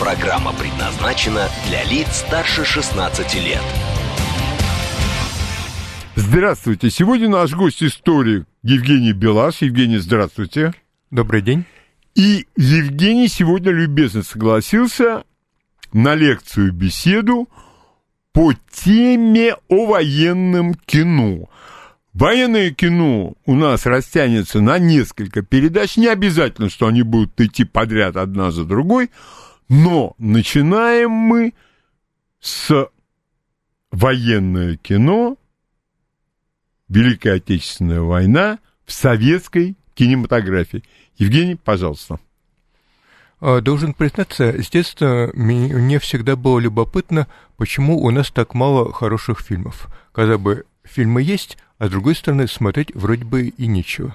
Программа предназначена для лиц старше 16 лет. Здравствуйте. Сегодня наш гость историк Евгений Белаш. Евгений, здравствуйте. Добрый день. И Евгений сегодня любезно согласился на лекцию, беседу по теме о военном кино. Военное кино у нас растянется на несколько передач. Не обязательно, что они будут идти подряд одна за другой. Но начинаем мы с военное кино Великая Отечественная война в советской кинематографии. Евгений, пожалуйста. А, Должен признаться, с детства мне всегда было любопытно, почему у нас так мало хороших фильмов. Когда бы фильмы есть, а с другой стороны смотреть вроде бы и нечего.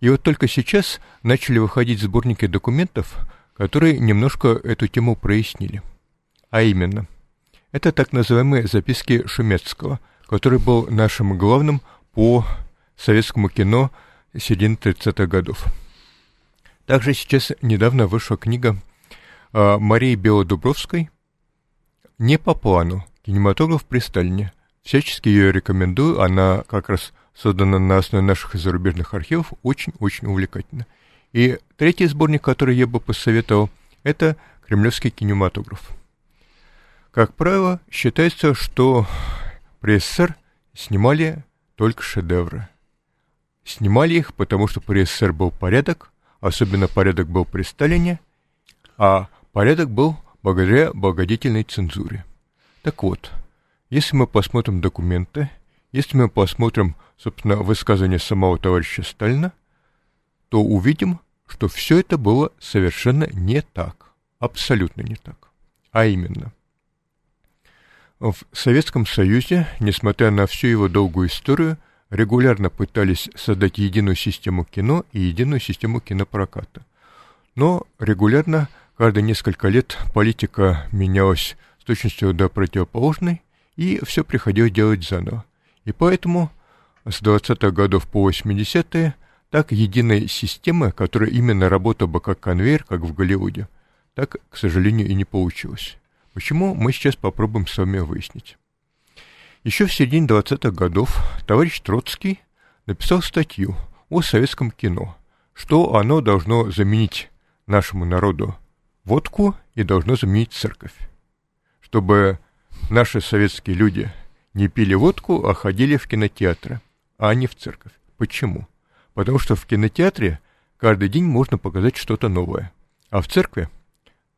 И вот только сейчас начали выходить сборники документов, которые немножко эту тему прояснили. А именно, это так называемые записки Шумецкого, который был нашим главным по советскому кино середины 30-х годов. Также сейчас недавно вышла книга а, Марии Белодубровской «Не по плану. Кинематограф при Сталине». Всячески ее рекомендую, она как раз создана на основе наших зарубежных архивов, очень-очень увлекательно. И третий сборник, который я бы посоветовал, это «Кремлевский кинематограф». Как правило, считается, что при СССР снимали только шедевры. Снимали их, потому что при СССР был порядок, особенно порядок был при Сталине, а порядок был благодаря благодетельной цензуре. Так вот, если мы посмотрим документы, если мы посмотрим, собственно, высказывание самого товарища Сталина, то увидим, что все это было совершенно не так, абсолютно не так. А именно, в Советском Союзе, несмотря на всю его долгую историю, регулярно пытались создать единую систему кино и единую систему кинопроката. Но регулярно, каждые несколько лет, политика менялась с точностью до противоположной, и все приходилось делать заново. И поэтому с 20-х годов по 80-е так единой системы, которая именно работала бы как конвейер, как в Голливуде, так, к сожалению, и не получилось. Почему, мы сейчас попробуем с вами выяснить. Еще в середине 20-х годов товарищ Троцкий написал статью о советском кино, что оно должно заменить нашему народу водку и должно заменить церковь. Чтобы наши советские люди не пили водку, а ходили в кинотеатры, а не в церковь. Почему? Потому что в кинотеатре каждый день можно показать что-то новое, а в церкви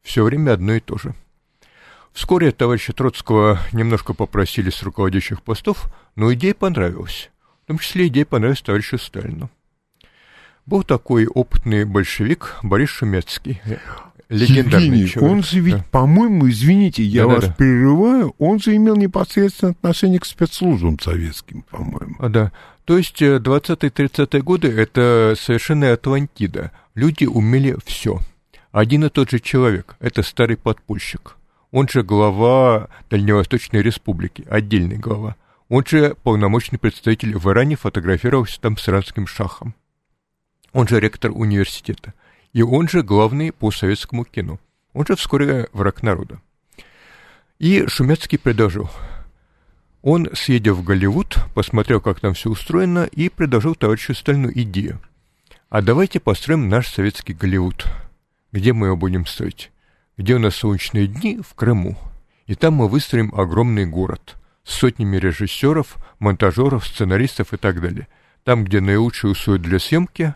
все время одно и то же. Вскоре товарища Троцкого немножко попросили с руководящих постов, но идея понравилась. В том числе идея понравилась товарищу Сталину. Был такой опытный большевик Борис Шумецкий. Легендарный Евгений, человек. он же ведь, Да. по-моему, извините, я Да-да-да. вас прерываю, он же имел непосредственно отношение к спецслужбам советским, по-моему. А, да. То есть э, 20-30-е годы это совершенная Атлантида. Люди умели все. Один и тот же человек, это старый подпольщик. Он же глава Дальневосточной Республики, отдельный глава. Он же полномочный представитель в Иране фотографировался там с иранским шахом. Он же ректор университета. И он же главный по советскому кино. Он же вскоре враг народа. И Шумецкий предложил. Он, съездив в Голливуд, посмотрел, как там все устроено, и предложил товарищу Сталину идею. А давайте построим наш советский Голливуд. Где мы его будем строить? Где у нас солнечные дни? В Крыму. И там мы выстроим огромный город с сотнями режиссеров, монтажеров, сценаристов и так далее. Там, где наилучшие условия для съемки,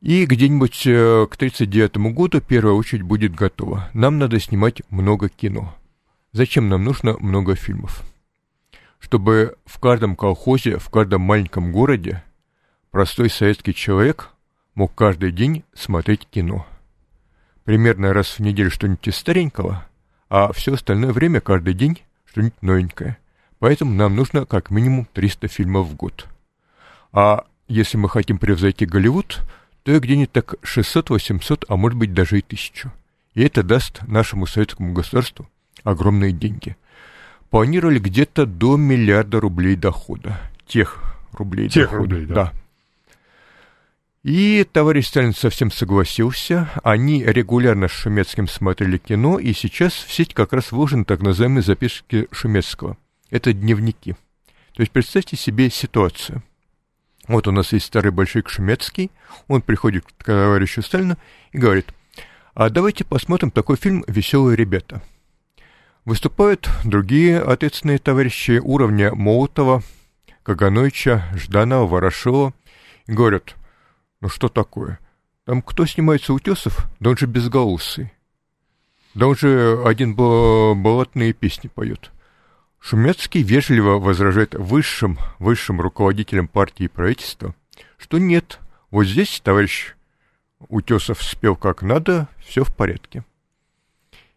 и где-нибудь э, к 1939 году первая очередь будет готова. Нам надо снимать много кино. Зачем нам нужно много фильмов? Чтобы в каждом колхозе, в каждом маленьком городе простой советский человек мог каждый день смотреть кино. Примерно раз в неделю что-нибудь из старенького, а все остальное время, каждый день, что-нибудь новенькое. Поэтому нам нужно как минимум 300 фильмов в год. А если мы хотим превзойти Голливуд, то где-нибудь так 600-800, а может быть даже и 1000. И это даст нашему советскому государству огромные деньги. Планировали где-то до миллиарда рублей дохода. Тех рублей Тех дохода. рублей, да. да. И товарищ Сталин совсем согласился. Они регулярно с Шумецким смотрели кино, и сейчас в сеть как раз выложены так называемые записки Шумецкого. Это дневники. То есть представьте себе ситуацию. Вот у нас есть старый большевик Шумецкий, он приходит к товарищу Сталину и говорит, а давайте посмотрим такой фильм «Веселые ребята». Выступают другие ответственные товарищи уровня Молотова, Кагановича, Жданова, Ворошилова и говорят, ну что такое? Там кто снимается Утесов? Да он же безголосый. Да он же один болотные песни поет. Шумецкий вежливо возражает высшим, высшим руководителям партии и правительства, что нет, вот здесь товарищ Утесов спел как надо, все в порядке.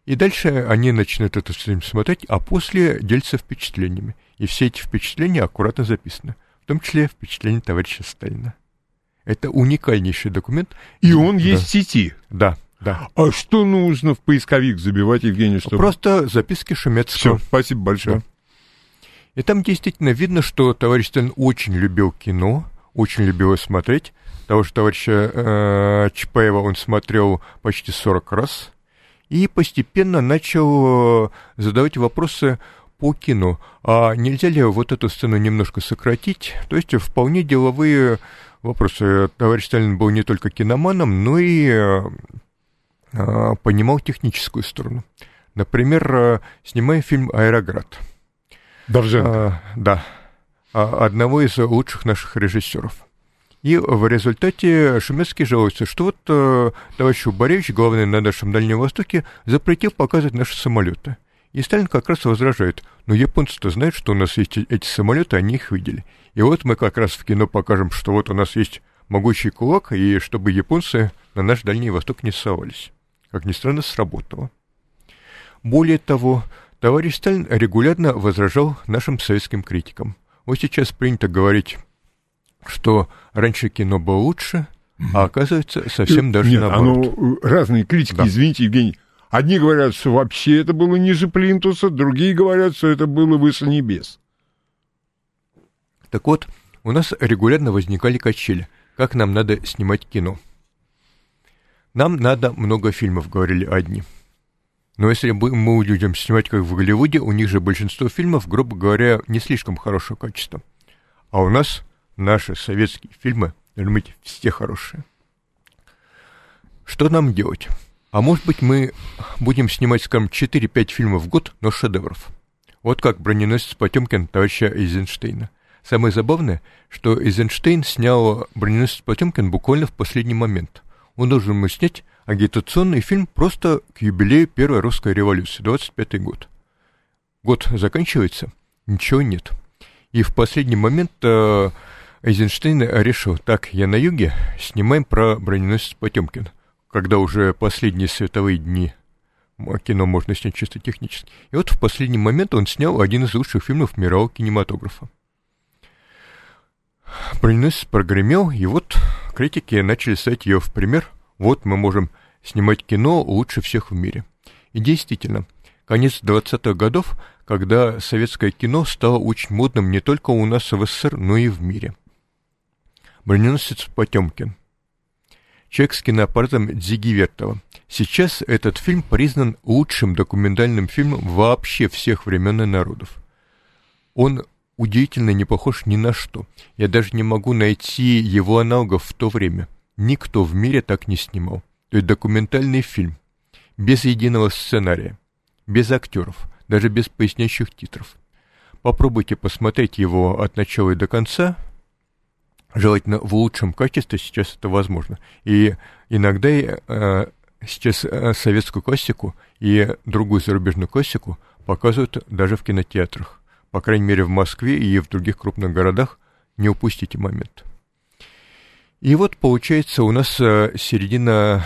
И дальше они начинают это смотреть, а после делятся впечатлениями. И все эти впечатления аккуратно записаны, в том числе впечатления товарища Сталина. Это уникальнейший документ. И он да. есть в сети. Да, да. А что нужно в поисковик забивать, Евгений, чтобы... Просто записки Шумецкого. Все, спасибо большое. Да. И там действительно видно, что товарищ Сталин очень любил кино, очень любил смотреть. Того же товарища э, Чапаева он смотрел почти 40 раз. И постепенно начал э, задавать вопросы по кино. А нельзя ли вот эту сцену немножко сократить? То есть вполне деловые вопросы. Товарищ Сталин был не только киноманом, но и э, э, понимал техническую сторону. Например, э, снимая фильм «Аэроград». Довженко. А, да. А, одного из лучших наших режиссеров. И в результате Шумецкий жалуется, что вот э, товарищ Убаревич, главный на нашем Дальнем Востоке, запретил показывать наши самолеты. И Сталин как раз возражает, ну японцы-то знают, что у нас есть эти самолеты, они их видели. И вот мы как раз в кино покажем, что вот у нас есть могучий кулак, и чтобы японцы на наш Дальний Восток не совались. Как ни странно, сработало. Более того, товарищ Сталин регулярно возражал нашим советским критикам. Вот сейчас принято говорить, что раньше кино было лучше, а оказывается совсем даже Нет, наоборот. оно, э, разные критики, Да. извините, Евгений. Одни говорят, что вообще это было ниже плинтуса, другие говорят, что это было выше небес. Так вот, у нас регулярно возникали качели. Как нам надо снимать кино? Нам надо много фильмов, говорили одни. Но если мы будем снимать как в Голливуде, у них же большинство фильмов, грубо говоря, не слишком хорошего качества. А у нас наши советские фильмы должны быть все хорошие. Что нам делать? А может быть, мы будем снимать, скажем, 4-5 фильмов в год, но шедевров. Вот как броненосец Потемкин товарища Эйзенштейна. Самое забавное, что Эйзенштейн снял броненосец Потемкин буквально в последний момент. Он должен был снять агитационный фильм просто к юбилею Первой русской революции, 25-й год. Год заканчивается, ничего нет. И в последний момент э, Эйзенштейн решил, так, я на юге, снимаем про броненосец Потемкин, когда уже последние световые дни кино можно снять чисто технически. И вот в последний момент он снял один из лучших фильмов мирового кинематографа. Броненосец прогремел, и вот критики начали ставить ее в пример. Вот мы можем снимать кино лучше всех в мире. И действительно, конец 20-х годов, когда советское кино стало очень модным не только у нас в СССР, но и в мире. Броненосец Потемкин. Человек с киноаппаратом Дзиги Вертова. Сейчас этот фильм признан лучшим документальным фильмом вообще всех времен и народов. Он удивительно не похож ни на что. Я даже не могу найти его аналогов в то время. Никто в мире так не снимал. То есть документальный фильм, без единого сценария, без актеров, даже без поясняющих титров. Попробуйте посмотреть его от начала и до конца, желательно в лучшем качестве, сейчас это возможно. И иногда э, сейчас э, советскую классику и другую зарубежную классику показывают даже в кинотеатрах. По крайней мере, в Москве и в других крупных городах не упустите момент. И вот получается у нас э, середина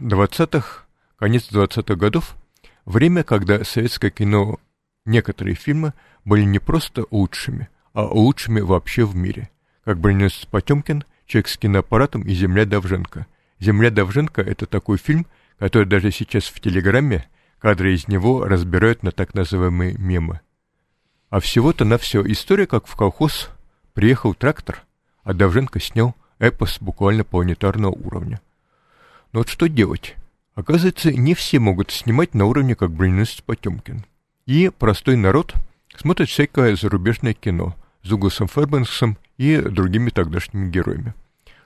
20-х, конец 20-х годов, Время, когда советское кино, некоторые фильмы были не просто лучшими, а лучшими вообще в мире. Как броненосец Потемкин, Человек с киноаппаратом и Земля Давженко. Земля Давженко — это такой фильм, который даже сейчас в Телеграме кадры из него разбирают на так называемые мемы. А всего-то на все история, как в колхоз приехал трактор, а Давженко снял эпос буквально планетарного уровня. Но вот что делать? Оказывается, не все могут снимать на уровне, как броненосец Потемкин. И простой народ смотрит всякое зарубежное кино с Дугласом Фербенксом и другими тогдашними героями.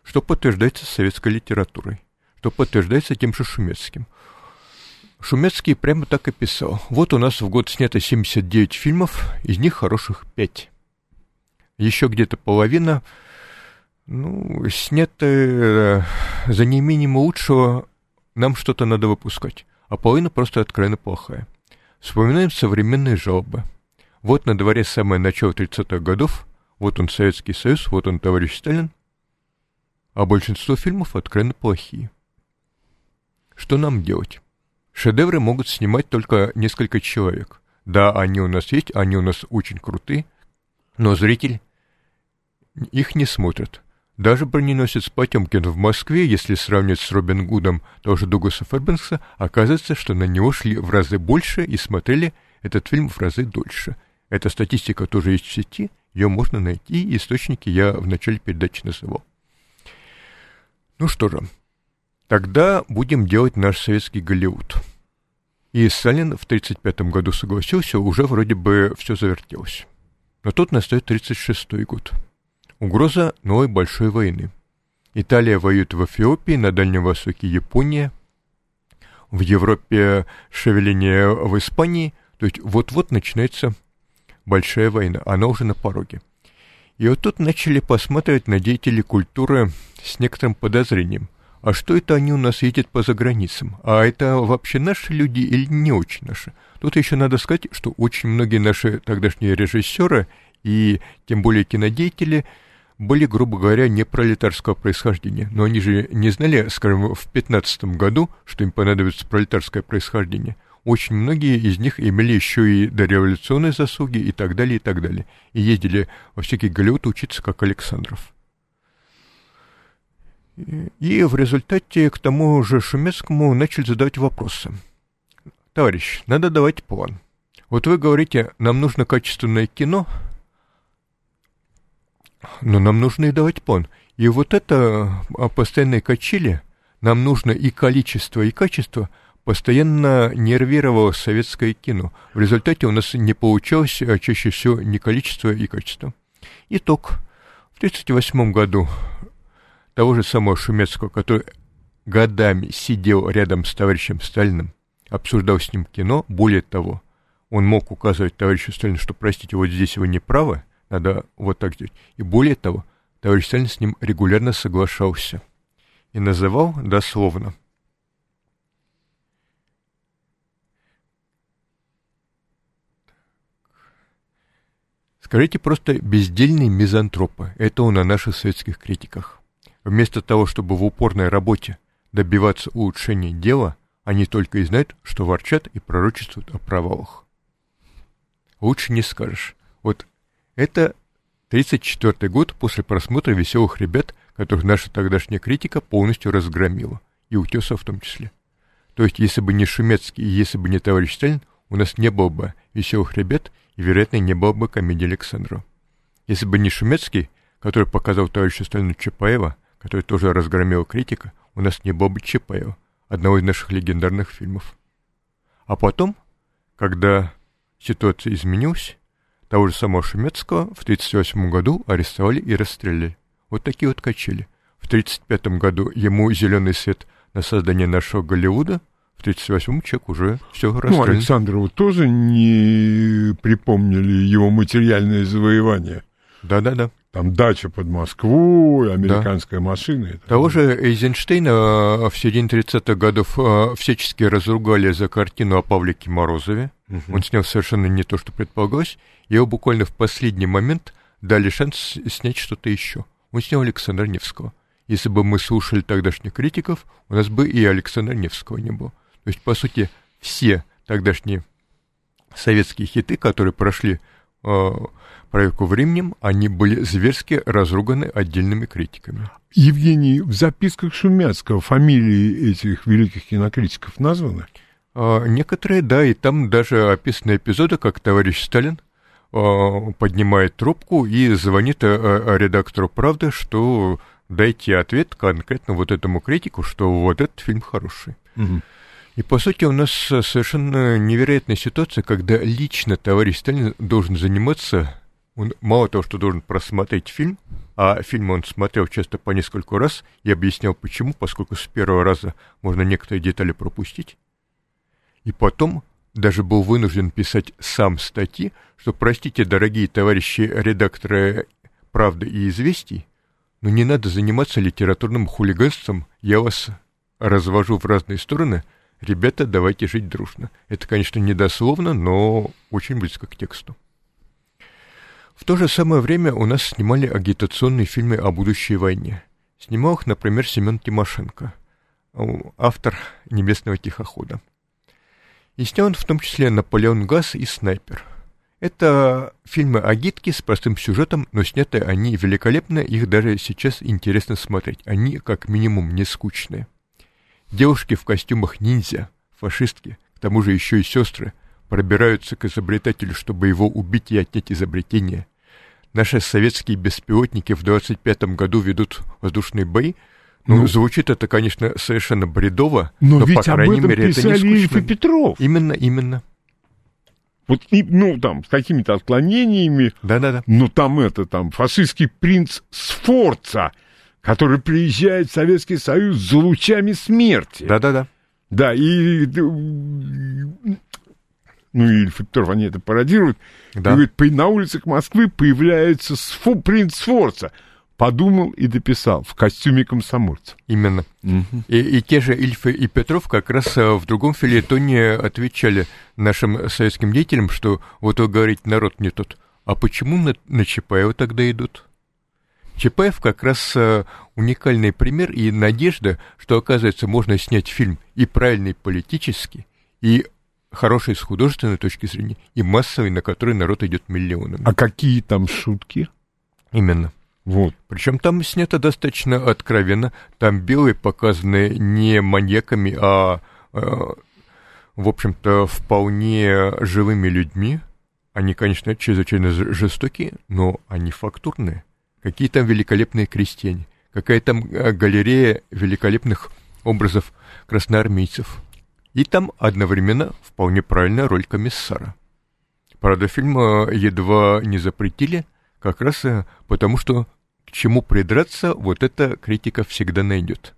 Что подтверждается советской литературой, что подтверждается тем же Шумецким. Шумецкий прямо так и писал. Вот у нас в год снято 79 фильмов, из них хороших 5. Еще где-то половина, ну, снято э, за неимением лучшего, нам что-то надо выпускать, а половина просто откровенно плохая. Вспоминаем современные жалобы. Вот на дворе самое начало 30-х годов, вот он Советский Союз, вот он товарищ Сталин, а большинство фильмов откровенно плохие. Что нам делать? Шедевры могут снимать только несколько человек. Да, они у нас есть, они у нас очень крутые, но зритель их не смотрит. Даже броненосец Потемкин в Москве, если сравнивать с Робин Гудом того же Дугласа Фербенкса, оказывается, что на него шли в разы больше и смотрели этот фильм в разы дольше. Эта статистика тоже есть в сети, ее можно найти, источники я в начале передачи называл. Ну что же, тогда будем делать наш советский Голливуд. И Сталин в 1935 году согласился, уже вроде бы все завертелось. Но тут настает 1936 год. Угроза новой большой войны. Италия воюет в Эфиопии, на Дальнем Востоке Япония, в Европе шевеление в Испании. То есть вот-вот начинается большая война, она уже на пороге. И вот тут начали посматривать на деятелей культуры с некоторым подозрением. А что это они у нас ездят по заграницам? А это вообще наши люди или не очень наши? Тут еще надо сказать, что очень многие наши тогдашние режиссеры и тем более кинодеятели были, грубо говоря, не пролетарского происхождения. Но они же не знали, скажем, в 15 году, что им понадобится пролетарское происхождение – очень многие из них имели еще и дореволюционные заслуги и так далее, и так далее. И ездили во всякий Голливуд учиться, как Александров. И в результате к тому же Шумецкому начали задавать вопросы. Товарищ, надо давать план. Вот вы говорите, нам нужно качественное кино, но нам нужно и давать план. И вот это а, постоянные качели, нам нужно и количество, и качество – постоянно нервировало советское кино. В результате у нас не получалось а чаще всего ни количество и качество. Итог. В 1938 году того же самого Шумецкого, который годами сидел рядом с товарищем Сталиным, обсуждал с ним кино, более того, он мог указывать товарищу Сталину, что, простите, вот здесь вы не правы, надо вот так сделать. И более того, товарищ Сталин с ним регулярно соглашался и называл дословно – Скажите просто бездельные мизантропы. Это он о наших советских критиках. Вместо того, чтобы в упорной работе добиваться улучшения дела, они только и знают, что ворчат и пророчествуют о провалах. Лучше не скажешь. Вот это 34 год после просмотра «Веселых ребят», которых наша тогдашняя критика полностью разгромила. И Утеса в том числе. То есть, если бы не Шумецкий и если бы не товарищ Сталин, у нас не было бы «Веселых ребят» и, вероятно, не было бы комедии Александрова. Если бы не Шумецкий, который показал товарищу Сталину Чапаева, который тоже разгромил критика, у нас не было бы Чапаева, одного из наших легендарных фильмов. А потом, когда ситуация изменилась, того же самого Шумецкого в 1938 году арестовали и расстреляли. Вот такие вот качели. В 1935 году ему зеленый свет на создание нашего Голливуда – в 1938 человек уже все расстрелян. Ну, Александрову тоже не припомнили его материальное завоевание. Да-да-да. Там дача под Москву, американская да. машина. Того же Эйзенштейна в середине 30-х годов э, всячески разругали за картину о Павлике Морозове. Угу. Он снял совершенно не то, что предполагалось. Его буквально в последний момент дали шанс снять что-то еще. Он снял Александра Невского. Если бы мы слушали тогдашних критиков, у нас бы и Александра Невского не было. То есть, по сути, все тогдашние советские хиты, которые прошли э, проверку временем, они были зверски разруганы отдельными критиками. Евгений, в записках Шумяцкого фамилии этих великих кинокритиков названы? А, некоторые, да, и там даже описаны эпизоды, как товарищ Сталин а, поднимает трубку и звонит а, а, редактору «Правды», что дайте ответ конкретно вот этому критику, что вот этот фильм хороший. Угу. И, по сути, у нас совершенно невероятная ситуация, когда лично товарищ Сталин должен заниматься, он мало того, что должен просмотреть фильм, а фильм он смотрел часто по нескольку раз и объяснял почему, поскольку с первого раза можно некоторые детали пропустить. И потом даже был вынужден писать сам статьи, что, простите, дорогие товарищи редакторы «Правды» и «Известий», но не надо заниматься литературным хулиганством, я вас развожу в разные стороны, ребята, давайте жить дружно. Это, конечно, недословно, но очень близко к тексту. В то же самое время у нас снимали агитационные фильмы о будущей войне. Снимал их, например, Семен Тимошенко, автор «Небесного тихохода». И снял в том числе «Наполеон Газ» и «Снайпер». Это фильмы агитки с простым сюжетом, но сняты они великолепно, их даже сейчас интересно смотреть. Они, как минимум, не скучные. Девушки в костюмах ниндзя, фашистки, к тому же еще и сестры, пробираются к изобретателю, чтобы его убить и отнять изобретение. Наши советские беспилотники в 25-м году ведут воздушные бои. Ну, ну, звучит это, конечно, совершенно бредово, но, но ведь по крайней об этом мере, это не скучно. и Петров. Именно, именно. Вот, ну, там, с какими-то отклонениями, Да-да-да. но там это, там, фашистский принц Сфорца, который приезжает в Советский Союз за лучами смерти. Да-да-да. Да, и... Ну, и Ильф и Петров, они это пародируют. Да. И говорит, «По- на улицах Москвы появляется Сфо- принц Сфорца. Подумал и дописал в костюме комсомольца. Именно. И, и те же Ильфы и Петров как раз э, в другом филетоне отвечали нашим советским деятелям, что вот вы говорите, народ не тот. А почему на, на Чапаева тогда идут? Чапаев как раз э, уникальный пример и надежда, что, оказывается, можно снять фильм и правильный политически, и хороший с художественной точки зрения, и массовый, на который народ идет миллионами. А какие там шутки? Именно. Вот. Причем там снято достаточно откровенно. Там белые показаны не маньяками, а, э, в общем-то, вполне живыми людьми. Они, конечно, чрезвычайно жестокие, но они фактурные. Какие там великолепные крестьяне. Какая там э, галерея великолепных образов красноармейцев. И там одновременно вполне правильная роль комиссара. Правда, фильм э, едва не запретили, как раз э, потому, что к чему придраться, вот эта критика всегда найдет.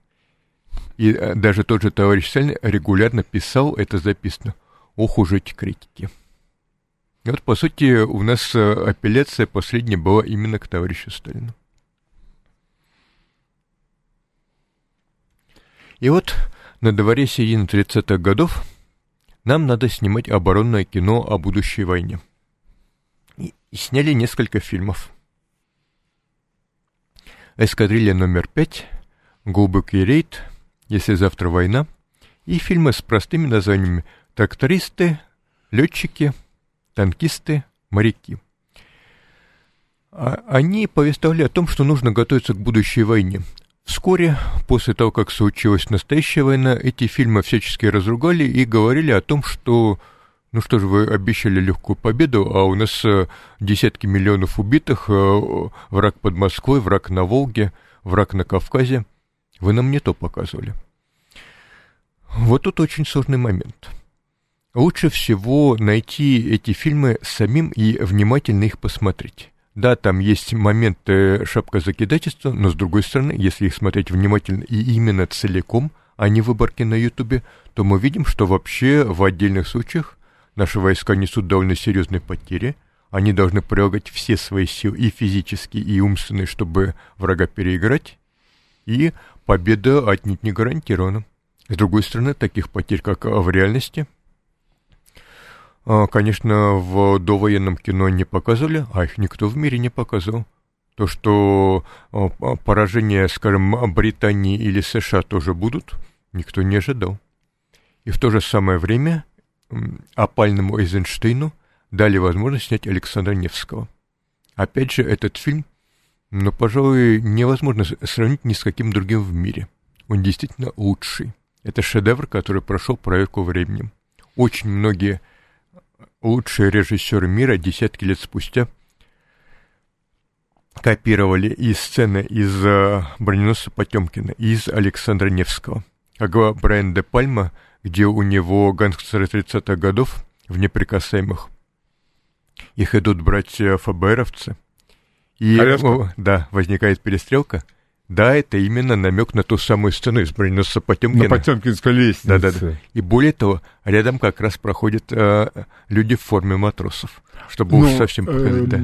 И даже тот же товарищ Сталин регулярно писал, это записано, ох уж эти критики. И вот, по сути, у нас э, апелляция последняя была именно к товарищу Сталину. И вот на дворе середины 30-х годов нам надо снимать оборонное кино о будущей войне. И, и сняли несколько фильмов. «Эскадрилья номер пять», «Глубокий рейд», «Если завтра война» и фильмы с простыми названиями «Трактористы», «Летчики», «Танкисты», «Моряки». А- Они повествовали о том, что нужно готовиться к будущей войне. Вскоре, после того, как случилась настоящая война, эти фильмы всячески разругали и говорили о том, что ну что же, вы обещали легкую победу, а у нас э, десятки миллионов убитых, э, враг под Москвой, враг на Волге, враг на Кавказе. Вы нам не то показывали. Вот тут очень сложный момент. Лучше всего найти эти фильмы самим и внимательно их посмотреть. Да, там есть моменты шапка закидательства, но с другой стороны, если их смотреть внимательно и именно целиком, а не выборки на Ютубе, то мы видим, что вообще в отдельных случаях наши войска несут довольно серьезные потери. Они должны прилагать все свои силы и физические, и умственные, чтобы врага переиграть. И победа отнюдь не гарантирована. С другой стороны, таких потерь, как в реальности, конечно, в довоенном кино не показывали, а их никто в мире не показывал. То, что а, а, поражения, скажем, Британии или США тоже будут, никто не ожидал. И в то же самое время опальному Эйзенштейну дали возможность снять Александра Невского. Опять же, этот фильм, ну, пожалуй, невозможно сравнить ни с каким другим в мире. Он действительно лучший. Это шедевр, который прошел проверку временем. Очень многие лучшие режиссеры мира десятки лет спустя копировали и сцены из э, «Броненосца Потемкина», и из Александра Невского. Как Брайан де Пальма, где у него гангстеры 30-х годов в «Неприкасаемых», их идут брать ФБРовцы, и о, да, возникает перестрелка. Да, это именно намек на ту самую сцену из броненосца Потемкина. На Потемкинской лестнице. Да, да, да. И более того, рядом как раз проходят э, люди в форме матросов, чтобы ну, уж совсем показать, э, да.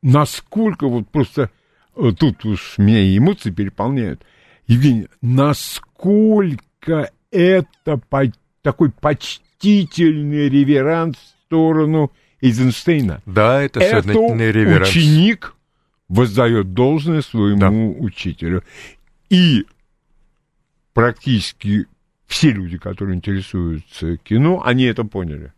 Насколько вот просто э, тут уж меня и эмоции переполняют. Евгений, насколько это по, такой почтительный реверанс в сторону Эйзенштейна. Да, это сознательный это реверанс. ученик воздает должное своему да. учителю. И практически все люди, которые интересуются кино, они это поняли.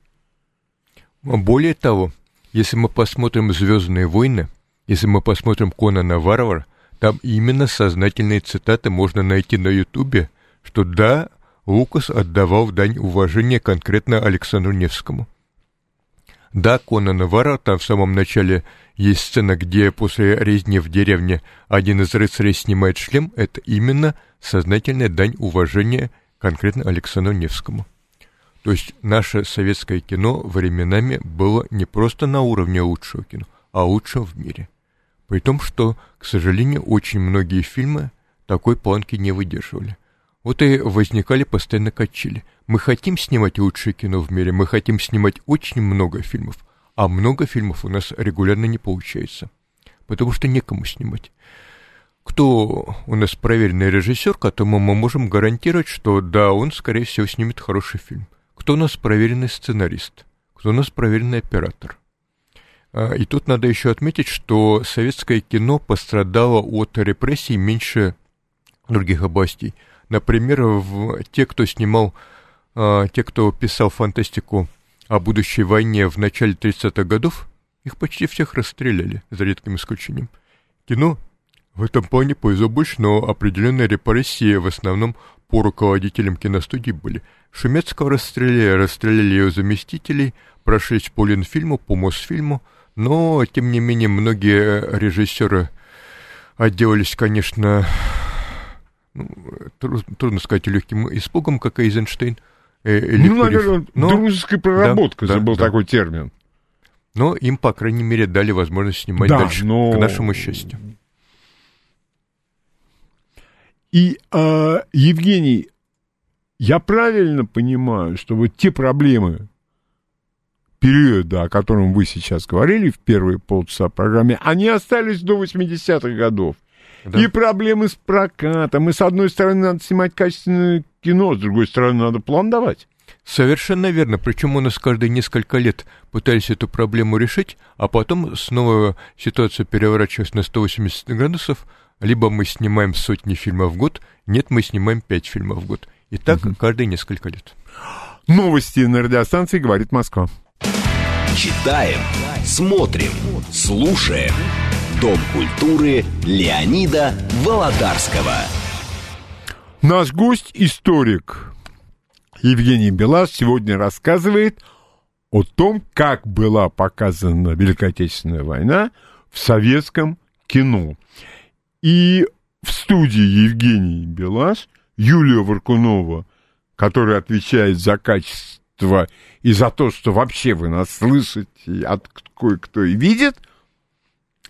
Более того, если мы посмотрим «Звездные войны», если мы посмотрим «Конана Варвар», там именно сознательные цитаты можно найти на Ютубе, что да, Лукас отдавал дань уважения конкретно Александру Невскому. Да, Конан Вара, там в самом начале есть сцена, где после резни в деревне один из рыцарей снимает шлем. Это именно сознательная дань уважения конкретно Александру Невскому. То есть наше советское кино временами было не просто на уровне лучшего кино, а лучшего в мире. При том, что, к сожалению, очень многие фильмы такой планки не выдерживали. Вот и возникали постоянно качели. Мы хотим снимать лучшее кино в мире, мы хотим снимать очень много фильмов, а много фильмов у нас регулярно не получается, потому что некому снимать. Кто у нас проверенный режиссер, которому мы можем гарантировать, что да, он, скорее всего, снимет хороший фильм. Кто у нас проверенный сценарист? Кто у нас проверенный оператор? А, и тут надо еще отметить, что советское кино пострадало от репрессий меньше других областей – Например, в, те, кто снимал, э, те, кто писал фантастику о будущей войне в начале 30-х годов, их почти всех расстреляли, за редким исключением. Кино в этом плане повезло больше, но определенные репрессии в основном по руководителям киностудий были. Шумецкого расстреляли, расстреляли его заместителей, прошлись по Ленфильму, по Мосфильму, но, тем не менее, многие режиссеры отделались, конечно, трудно сказать, легким испугом, как Эйзенштейн. Э, ну, наверное, но, дружеской проработкой, да, забыл да, такой термин. Но им, по крайней мере, дали возможность снимать да, дальше, но... к нашему счастью. И, э, Евгений, я правильно понимаю, что вот те проблемы периода, о котором вы сейчас говорили в первые полчаса программы, они остались до 80-х годов. Да. И проблемы с прокатом. И с одной стороны надо снимать качественное кино, с другой стороны надо план давать. Совершенно верно. Причем у нас каждые несколько лет пытались эту проблему решить, а потом снова ситуация переворачивается на 180 градусов. Либо мы снимаем сотни фильмов в год, нет, мы снимаем 5 фильмов в год. И так угу. каждые несколько лет. Новости на радиостанции «Говорит Москва». Читаем, смотрим, слушаем. Дом культуры Леонида Володарского. Наш гость – историк Евгений Белаш сегодня рассказывает о том, как была показана Великая Отечественная война в советском кино. И в студии Евгений Белаш, Юлия Варкунова, которая отвечает за качество и за то, что вообще вы нас слышите, от кое-кто и видит –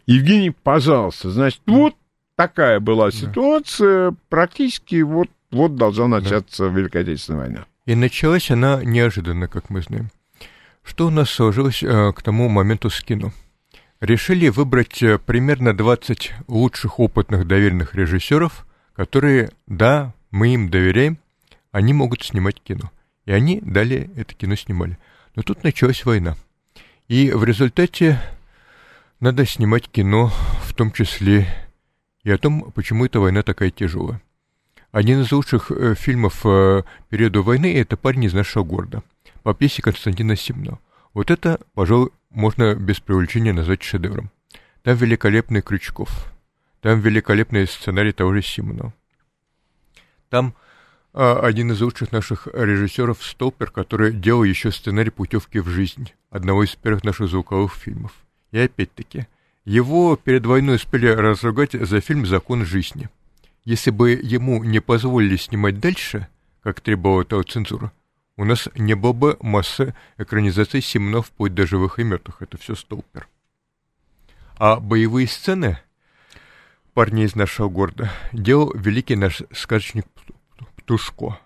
Евгений, пожалуйста, значит, вот такая была ситуация, да. практически вот, вот должна начаться да. Великая Отечественная война. И началась она неожиданно, как мы знаем. Что у нас сложилось э, к тому моменту с кино? Решили выбрать э, примерно 20 лучших опытных доверенных режиссеров, которые, да, мы им доверяем, они могут снимать кино. И они далее это кино снимали. Но тут началась война. И в результате надо снимать кино, в том числе и о том, почему эта война такая тяжелая. Один из лучших э, фильмов э, периода войны – это «Парень из нашего города». по пьесе Константина Симнова. Вот это, пожалуй, можно без преувеличения назвать шедевром. Там великолепный Крючков, там великолепный сценарий того же Симонова. Там а, один из лучших наших режиссеров Столпер, который делал еще сценарий «Путевки в жизнь», одного из первых наших звуковых фильмов. И опять-таки, его перед войной успели разругать за фильм «Закон жизни». Если бы ему не позволили снимать дальше, как требовала этого цензура, у нас не было бы массы экранизаций Симона вплоть до живых и мертвых. Это все Столпер. А боевые сцены парней из нашего города делал великий наш сказочник Птушко,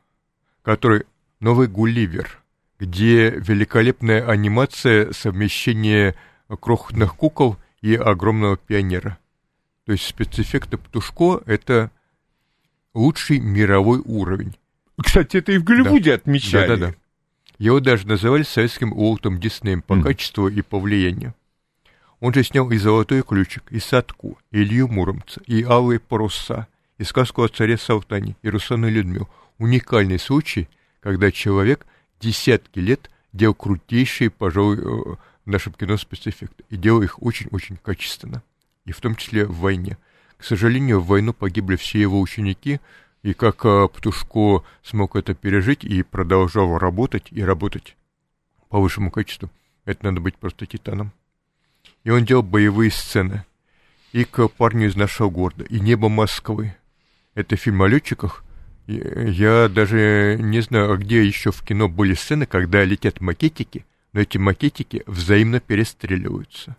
который «Новый Гулливер», где великолепная анимация совмещение крохотных кукол и огромного пионера. То есть спецэффекты Птушко — это лучший мировой уровень. Кстати, это и в Голливуде да. отмечали. Да-да-да. Его даже называли советским Уолтом Диснеем по mm. качеству и по влиянию. Он же снял и «Золотой ключик», и «Садку», и «Илью Муромца», и «Алые паруса», и «Сказку о царе Салтане», и «Русану Людмил». Уникальный случай, когда человек десятки лет делал крутейшие, пожалуй, э, нашем кино спецэффекты, и делал их очень-очень качественно, и в том числе в войне. К сожалению, в войну погибли все его ученики, и как а, Птушко смог это пережить и продолжал работать, и работать по высшему качеству, это надо быть просто титаном. И он делал боевые сцены. И к парню из нашего города, и «Небо Москвы». Это фильм о летчиках. Я даже не знаю, а где еще в кино были сцены, когда летят макетики, но эти макетики взаимно перестреливаются.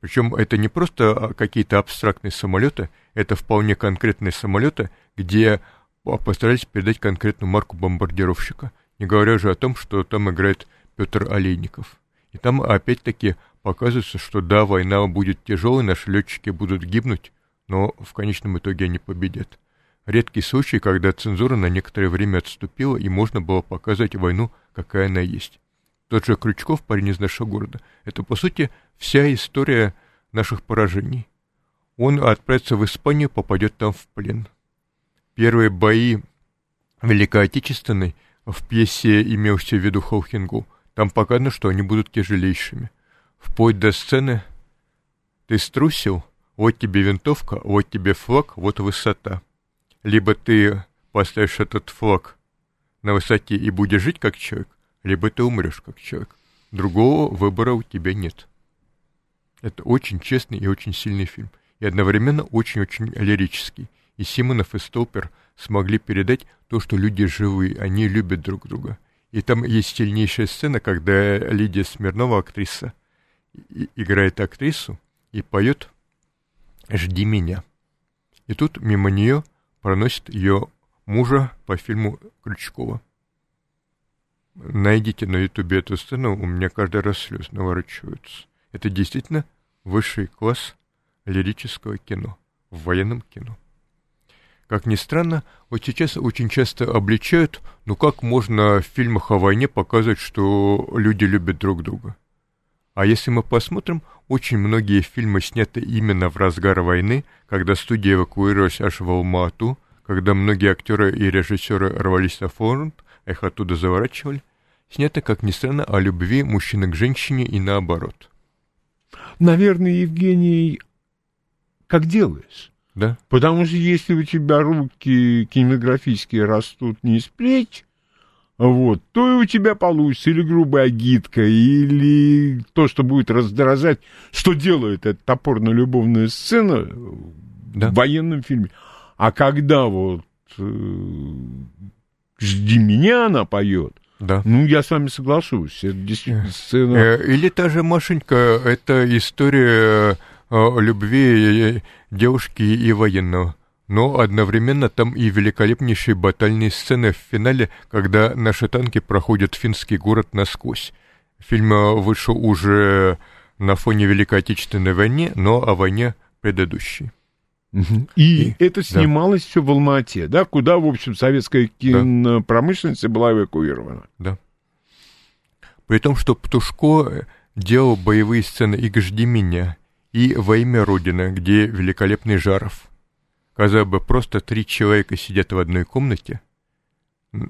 Причем это не просто а, какие-то абстрактные самолеты, это вполне конкретные самолеты, где постарались передать конкретную марку бомбардировщика. Не говоря уже о том, что там играет Петр Олейников. И там опять-таки показывается, что да, война будет тяжелой, наши летчики будут гибнуть, но в конечном итоге они победят. Редкий случай, когда цензура на некоторое время отступила, и можно было показать войну, какая она есть. Тот же Крючков, парень из нашего города, это, по сути, вся история наших поражений. Он отправится в Испанию, попадет там в плен. Первые бои Великой Отечественной в пьесе имелся в виду Холхингу. Там показано, что они будут тяжелейшими. Вплоть до сцены «Ты струсил? Вот тебе винтовка, вот тебе флаг, вот высота». Либо ты поставишь этот флаг на высоте и будешь жить как человек, либо ты умрешь как человек. Другого выбора у тебя нет. Это очень честный и очень сильный фильм. И одновременно очень-очень лирический. И Симонов и Столпер смогли передать то, что люди живые, они любят друг друга. И там есть сильнейшая сцена, когда Лидия Смирнова, актриса, играет актрису и поет «Жди меня». И тут мимо нее проносит ее мужа по фильму Крючкова. Найдите на ютубе эту сцену, у меня каждый раз слезы наворачиваются. Это действительно высший класс лирического кино, в военном кино. Как ни странно, вот сейчас очень часто обличают, ну как можно в фильмах о войне показывать, что люди любят друг друга. А если мы посмотрим, очень многие фильмы сняты именно в разгар войны, когда студия эвакуировалась аж в Алма-Ату, когда многие актеры и режиссеры рвались на фронт, их оттуда заворачивали, снято, как ни странно, о любви мужчины к женщине и наоборот. Наверное, Евгений, как делаешь? Да. Потому что если у тебя руки кинематографические растут не из плеч, вот, то и у тебя получится или грубая гидка, или то, что будет раздражать, что делает эта топорно-любовная сцена да. в военном фильме. А когда вот э, «Жди меня» она поет, да. Ну, я с вами соглашусь. Это действительно сцена... Э, или та же Машенька, это история о любви девушки и военного. Но одновременно там и великолепнейшие батальные сцены в финале, когда наши танки проходят финский город насквозь. Фильм э, вышел уже на фоне Великой Отечественной войны, но о войне предыдущей. И, и это снималось да. все в Алмате, да, куда, в общем, советская кинопромышленность да. была эвакуирована. Да. При том, что Птушко делал боевые сцены и «Жди меня», и «Во имя Родины», где великолепный Жаров. Казалось бы, просто три человека сидят в одной комнате,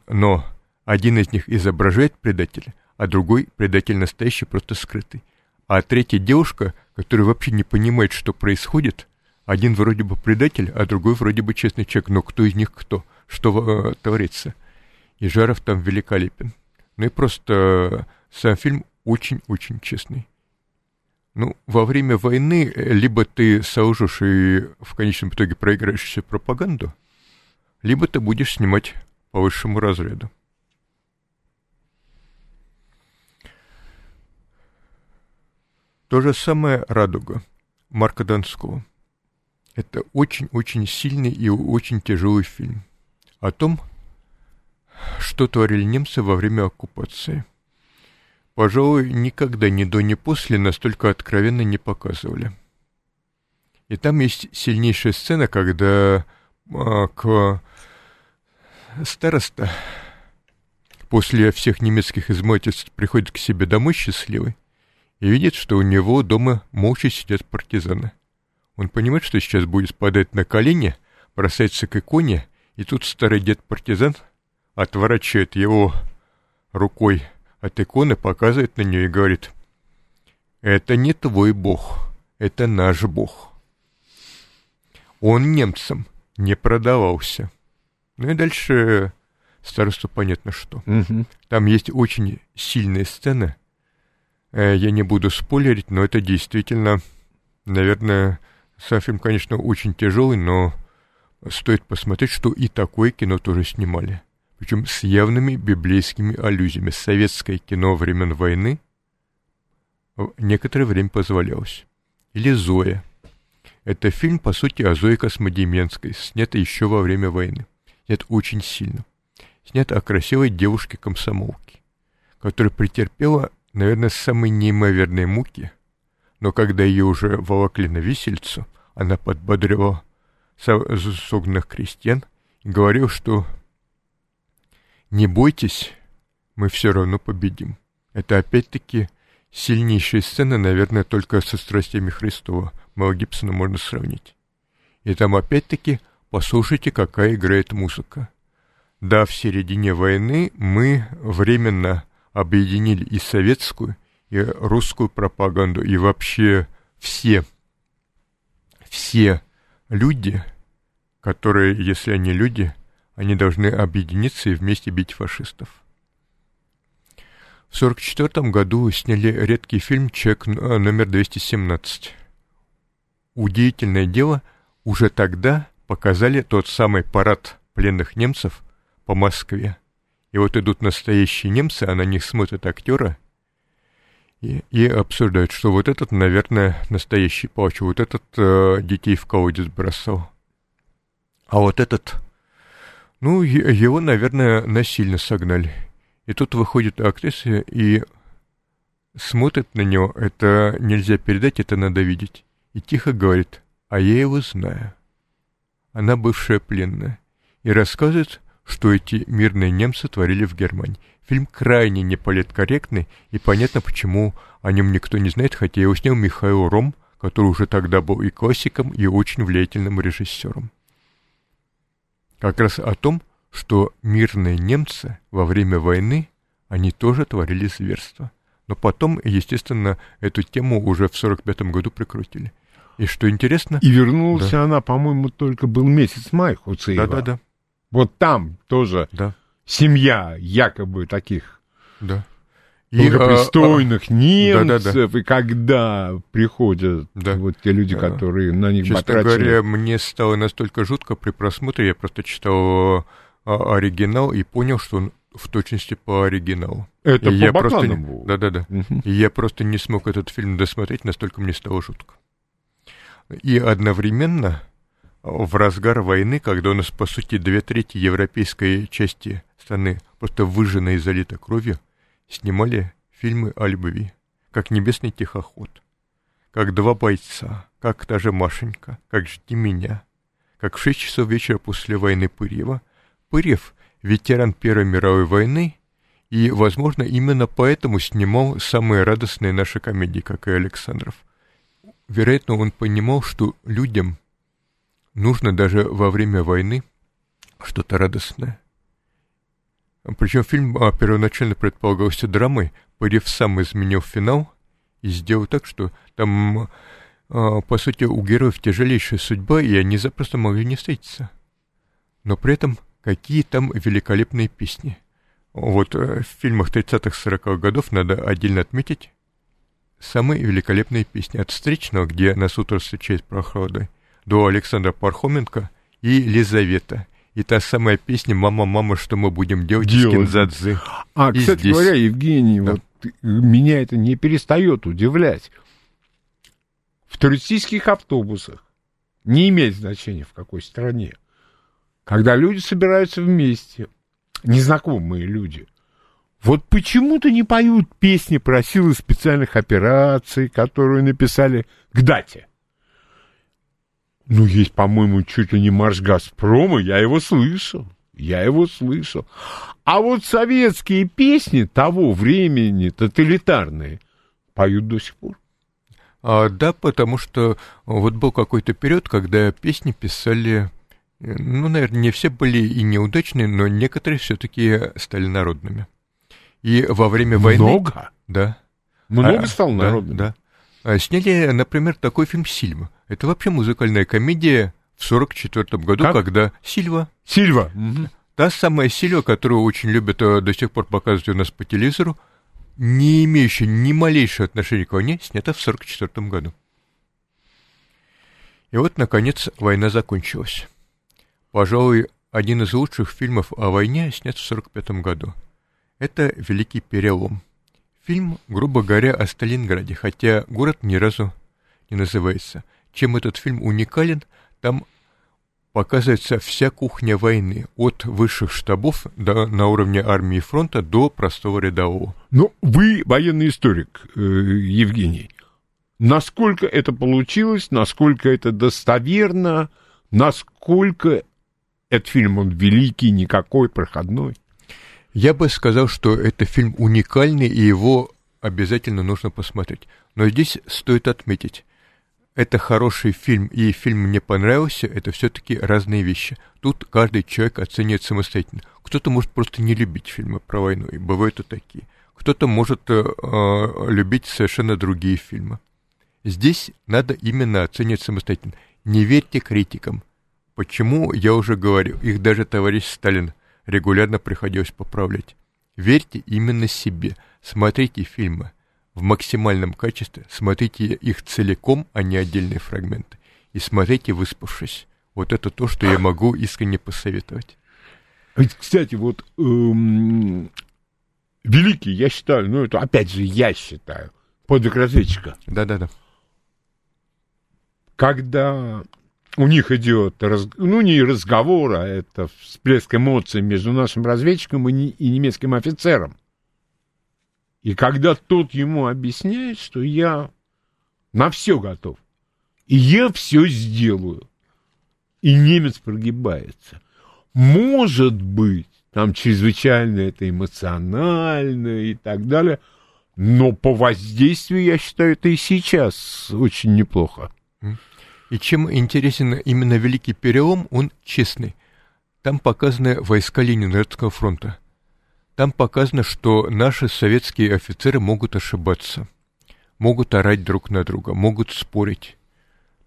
но Один из них изображает предателя, а другой предатель настоящий, просто скрытый. А третья девушка, которая вообще не понимает, что происходит, один вроде бы предатель, а другой вроде бы честный человек, но кто из них кто, что э, творится. И Жаров там великолепен. Ну и просто э, сам фильм очень-очень честный. Ну, во время войны э, либо ты служишь и в конечном итоге проиграешь всю пропаганду, либо ты будешь снимать по высшему разряду. То же самое «Радуга» Марка Донского. Это очень-очень сильный и очень тяжелый фильм о том, что творили немцы во время оккупации. Пожалуй, никогда ни до, ни после настолько откровенно не показывали. И там есть сильнейшая сцена, когда а, к староста после всех немецких измывательств приходит к себе домой счастливый, и видит, что у него дома молча сидят партизаны. Он понимает, что сейчас будет падать на колени, бросается к иконе, и тут старый дед-партизан отворачивает его рукой от иконы, показывает на нее и говорит, «Это не твой бог, это наш бог». Он немцам не продавался. Ну и дальше старосту понятно что. Мгм. Там есть очень сильная сцена, Э, Я не буду спойлерить, но это действительно, наверное, сам фильм, конечно, очень тяжелый, но стоит посмотреть, что и такое кино тоже снимали. Причем с явными библейскими аллюзиями. Советское кино времен войны некоторое время позволялось. Или «Зоя». Это фильм, по сути, о Зое Космодеменской, снятый еще во время войны. Снят очень сильно. Снят о красивой девушке-комсомолке, которая претерпела наверное, самые неимоверные муки, но когда ее уже волокли на висельцу, она подбодривала со- согнанных крестьян и говорила, что «Не бойтесь, мы все равно победим». Это опять-таки сильнейшая сцена, наверное, только со страстями Христова. Мела Гибсона можно сравнить. И там опять-таки послушайте, какая играет музыка. Да, в середине войны мы временно объединили и советскую, и русскую пропаганду, и вообще все, все люди, которые, если они люди, они должны объединиться и вместе бить фашистов. В 1944 году сняли редкий фильм «Чек номер 217». Удивительное дело, уже тогда показали тот самый парад пленных немцев по Москве. И вот идут настоящие немцы, а на них смотрят актера и, и обсуждают, что вот этот, наверное, настоящий палач, вот этот э, детей в колодец бросал. А вот этот, ну, его, наверное, насильно согнали. И тут выходит актриса и смотрит на него, это нельзя передать, это надо видеть. И тихо говорит, а я его знаю. Она бывшая пленная. И рассказывает, что эти мирные немцы творили в Германии. Фильм крайне неполиткорректный, и понятно, почему о нем никто не знает, хотя его снял Михаил Ром, который уже тогда был и классиком, и очень влиятельным режиссером. Как раз о том, что мирные немцы во время войны, они тоже творили зверство. Но потом, естественно, эту тему уже в 45 году прикрутили. И что интересно... И вернулся она, по-моему, только был месяц май Хуцеева. Да-да-да. Вот там тоже Да, семья якобы таких да. благопристойных а, немцев, и когда приходят Да. вот те люди, Да. которые на них Честно потратили... говоря, мне стало настолько жутко при просмотре, я просто читал а, оригинал и понял, что он в точности по оригиналу. Это И я по просто. Да-да-да. И я просто не смог этот фильм досмотреть, настолько мне стало жутко. И одновременно в разгар войны, когда у нас, по сути, две трети европейской части страны просто выжжена и залита кровью, снимали фильмы о любви, как «Небесный тихоход», как «Два бойца», как та же Машенька, как «Жди меня», как в шесть часов вечера после войны Пырьева. Пырьев — ветеран Первой мировой войны, и, возможно, именно поэтому снимал самые радостные наши комедии, как и Александров. Вероятно, он понимал, что людям нужно даже во время войны что-то радостное. Причем фильм а, первоначально предполагался драмой. Парив сам изменил финал и сделал так, что там, а, по сути, у героев тяжелейшая судьба, и они запросто могли не встретиться. Но при этом какие там великолепные песни. Вот э, в фильмах 30-40-х годов надо отдельно отметить самые великолепные песни. От «Встречного», где нас утро встречает прохладой, до Александра Пархоменко и «Лизавета». И та самая песня «Мама, мама, что мы будем делать?» Делать. Кинзадзе. А, И кстати здесь. говоря, Евгений, Да. вот меня это не перестает удивлять. В туристических автобусах не имеет значения в какой стране. Когда люди собираются вместе, незнакомые люди, вот почему-то не поют песни про силы специальных операций, которые написали к дате. Ну, есть, по-моему, чуть ли не марш Газпрома, я его слышал. Я его слышал. А вот советские песни того времени, тоталитарные, поют до сих пор. А, да, потому что вот был какой-то период, когда песни писали, э, ну, наверное, не все были и неудачные, но некоторые все-таки стали народными. И во время войны... Много? Да. Много А, стало да, народным? Да. А, Сняли, например, такой фильм «Сильва». Это вообще музыкальная комедия в 44 году, Как? когда «Сильва», Сильва. та самая «Сильва», которую очень любят э, до сих пор показывать у нас по телевизору, не имеющая ни малейшего отношения к войне, снята в 44 году. И вот, наконец, война закончилась. Пожалуй, один из лучших фильмов о войне снят в 45 году. Это «Великий перелом». Фильм, грубо говоря, о Сталинграде, хотя город ни разу не называется. Чем этот фильм уникален, там показывается вся кухня войны, от высших штабов до, на уровне армии фронта до простого рядового. Ну, вы военный историк, э, Евгений. Насколько это получилось, насколько это достоверно, насколько этот фильм, он великий, никакой, проходной? Я бы сказал, что это фильм уникальный, и его обязательно нужно посмотреть. Но здесь стоит отметить, это хороший фильм, и фильм мне понравился, это все-таки разные вещи. Тут каждый человек оценивает самостоятельно. Кто-то может просто не любить фильмы про войну, и бывают и такие. Кто-то может э, э, любить совершенно другие фильмы. Здесь надо именно оценивать самостоятельно. Не верьте критикам. Почему, я уже говорю, их даже товарищ Сталин регулярно приходилось поправлять. Верьте именно себе. Смотрите фильмы в максимальном качестве, смотрите их целиком, а не отдельные фрагменты. И смотрите, выспавшись. Вот это то, что я могу искренне посоветовать. Ведь, Кстати, вот эм, великий, я считаю, ну это опять же я считаю, подвиг разведчика. Да-да-да. Когда у них идет, раз- ну не разговор, а это всплеск эмоций между нашим разведчиком и, и немецким офицером. И когда тот ему объясняет, что я на все готов, и я все сделаю, и немец прогибается. Может быть, там чрезвычайно это эмоционально и так далее, но по воздействию, я считаю, это и сейчас очень неплохо. И чем интересен именно Великий Перелом, он честный. Там показаны войска Ленинградского фронта. Там показано, что наши советские офицеры могут ошибаться, могут орать друг на друга, могут спорить.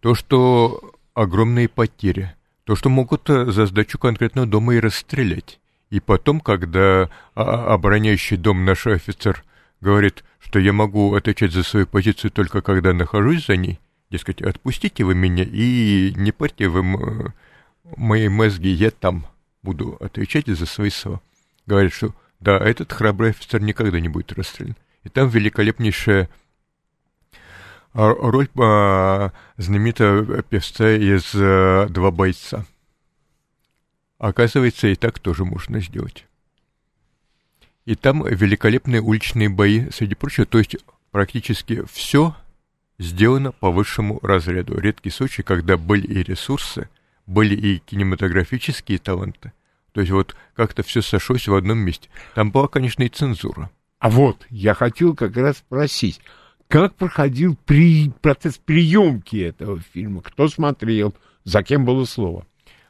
То, что огромные потери, то, что могут э, за сдачу конкретного дома и расстрелять. И потом, когда а, обороняющий дом наш офицер говорит, что я могу отвечать за свою позицию только когда нахожусь за ней, дескать, отпустите вы меня и не парьте вы мои мозги, я там буду отвечать за свои слова. Говорит, что да, этот храбрый офицер никогда не будет расстрелян. И там великолепнейшая а, роль а, знаменитого певца из а, «Два бойца». Оказывается, и так тоже можно сделать. И там великолепные уличные бои, среди прочего, то есть практически все сделано по высшему разряду. Редкий случай, когда были и ресурсы, были и кинематографические таланты. То есть вот как-то все сошлось в одном месте. Там была, конечно, и цензура. А вот, я хотел как раз спросить, как проходил при... процесс приемки этого фильма? Кто смотрел? За кем было слово?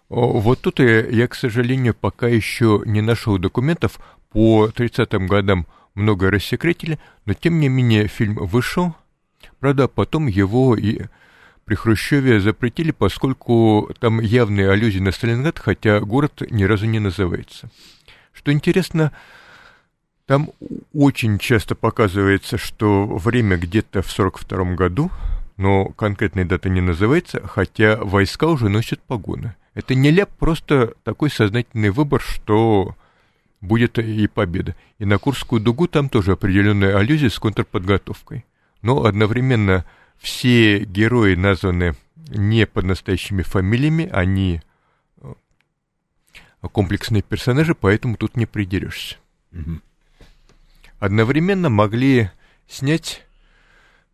Вот тут я, я, к сожалению, пока еще не нашел документов по 30-м годам многое рассекретили, но тем не менее фильм вышел. Правда, потом его и при Хрущеве запретили, поскольку там явные аллюзии на Сталинград, хотя город ни разу не называется. Что интересно, там очень часто показывается, что время где-то в 42 году, но конкретной даты не называется, хотя войска уже носят погоны. Это не ляп, просто такой сознательный выбор, что будет и победа. И на Курскую дугу там тоже определенная аллюзия с контрподготовкой. Но одновременно все герои названы не под настоящими фамилиями, они э, комплексные персонажи, поэтому тут не придерешься. Угу. Одновременно могли снять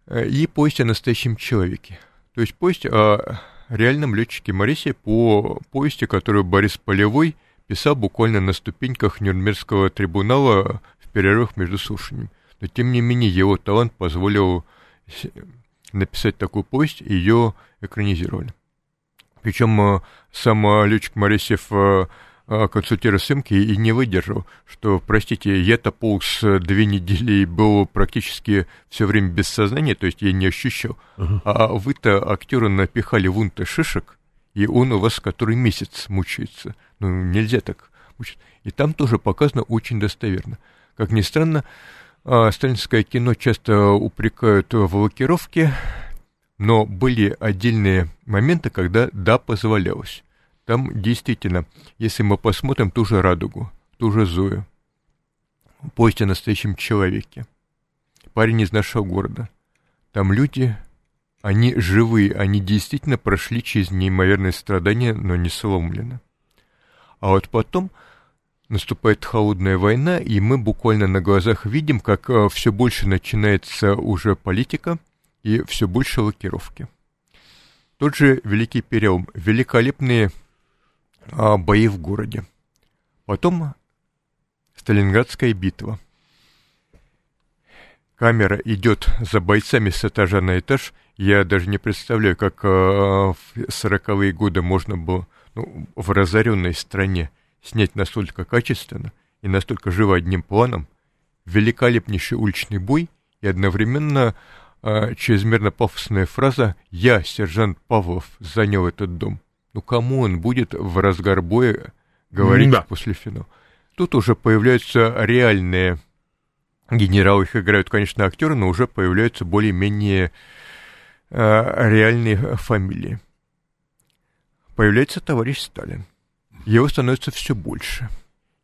э, и повесть о настоящем человеке. То есть повесть о реальном летчике Морисе по повести, которую Борис Полевой писал буквально на ступеньках Нюрнбергского трибунала в перерывах между слушаниями. Но тем не менее его талант позволил написать такую повесть, и ее экранизировали. Причем э, сам э, летчик Моресев э, консультировал Сымки и не выдержал, что, простите, я-то полз две недели и был практически все время без сознания, то есть я не ощущал, uh-huh. а вы-то актера напихали вунта шишек, и он у вас который месяц мучается. Ну, нельзя так мучить. И там тоже показано очень достоверно. Как ни странно, сталинское кино часто упрекают в лакировке, но были отдельные моменты, когда да, позволялось. Там действительно, если мы посмотрим ту же «Радугу», ту же «Зою», повесть о настоящем человеке, парень из нашего города, там люди, они живые, они действительно прошли через неимоверные страдания, но не сломлены. А вот потом наступает холодная война, и мы буквально на глазах видим, как э, все больше начинается уже политика и все больше лакировки. Тот же Великий Перелом, великолепные а, бои в городе. Потом Сталинградская битва. Камера идет за бойцами с этажа на этаж. Я даже не представляю, как а, в сороковые годы можно было ну, в разоренной стране снять настолько качественно и настолько живо одним планом, великолепнейший уличный бой и одновременно э, чрезмерно пафосная фраза «Я, сержант Павлов, занял этот дом». Ну кому он будет в разгар боя говорить да. после финала? Тут уже появляются реальные генералы, их играют, конечно, актеры, но уже появляются более-менее э, реальные фамилии. Появляется товарищ Сталин его становится все больше.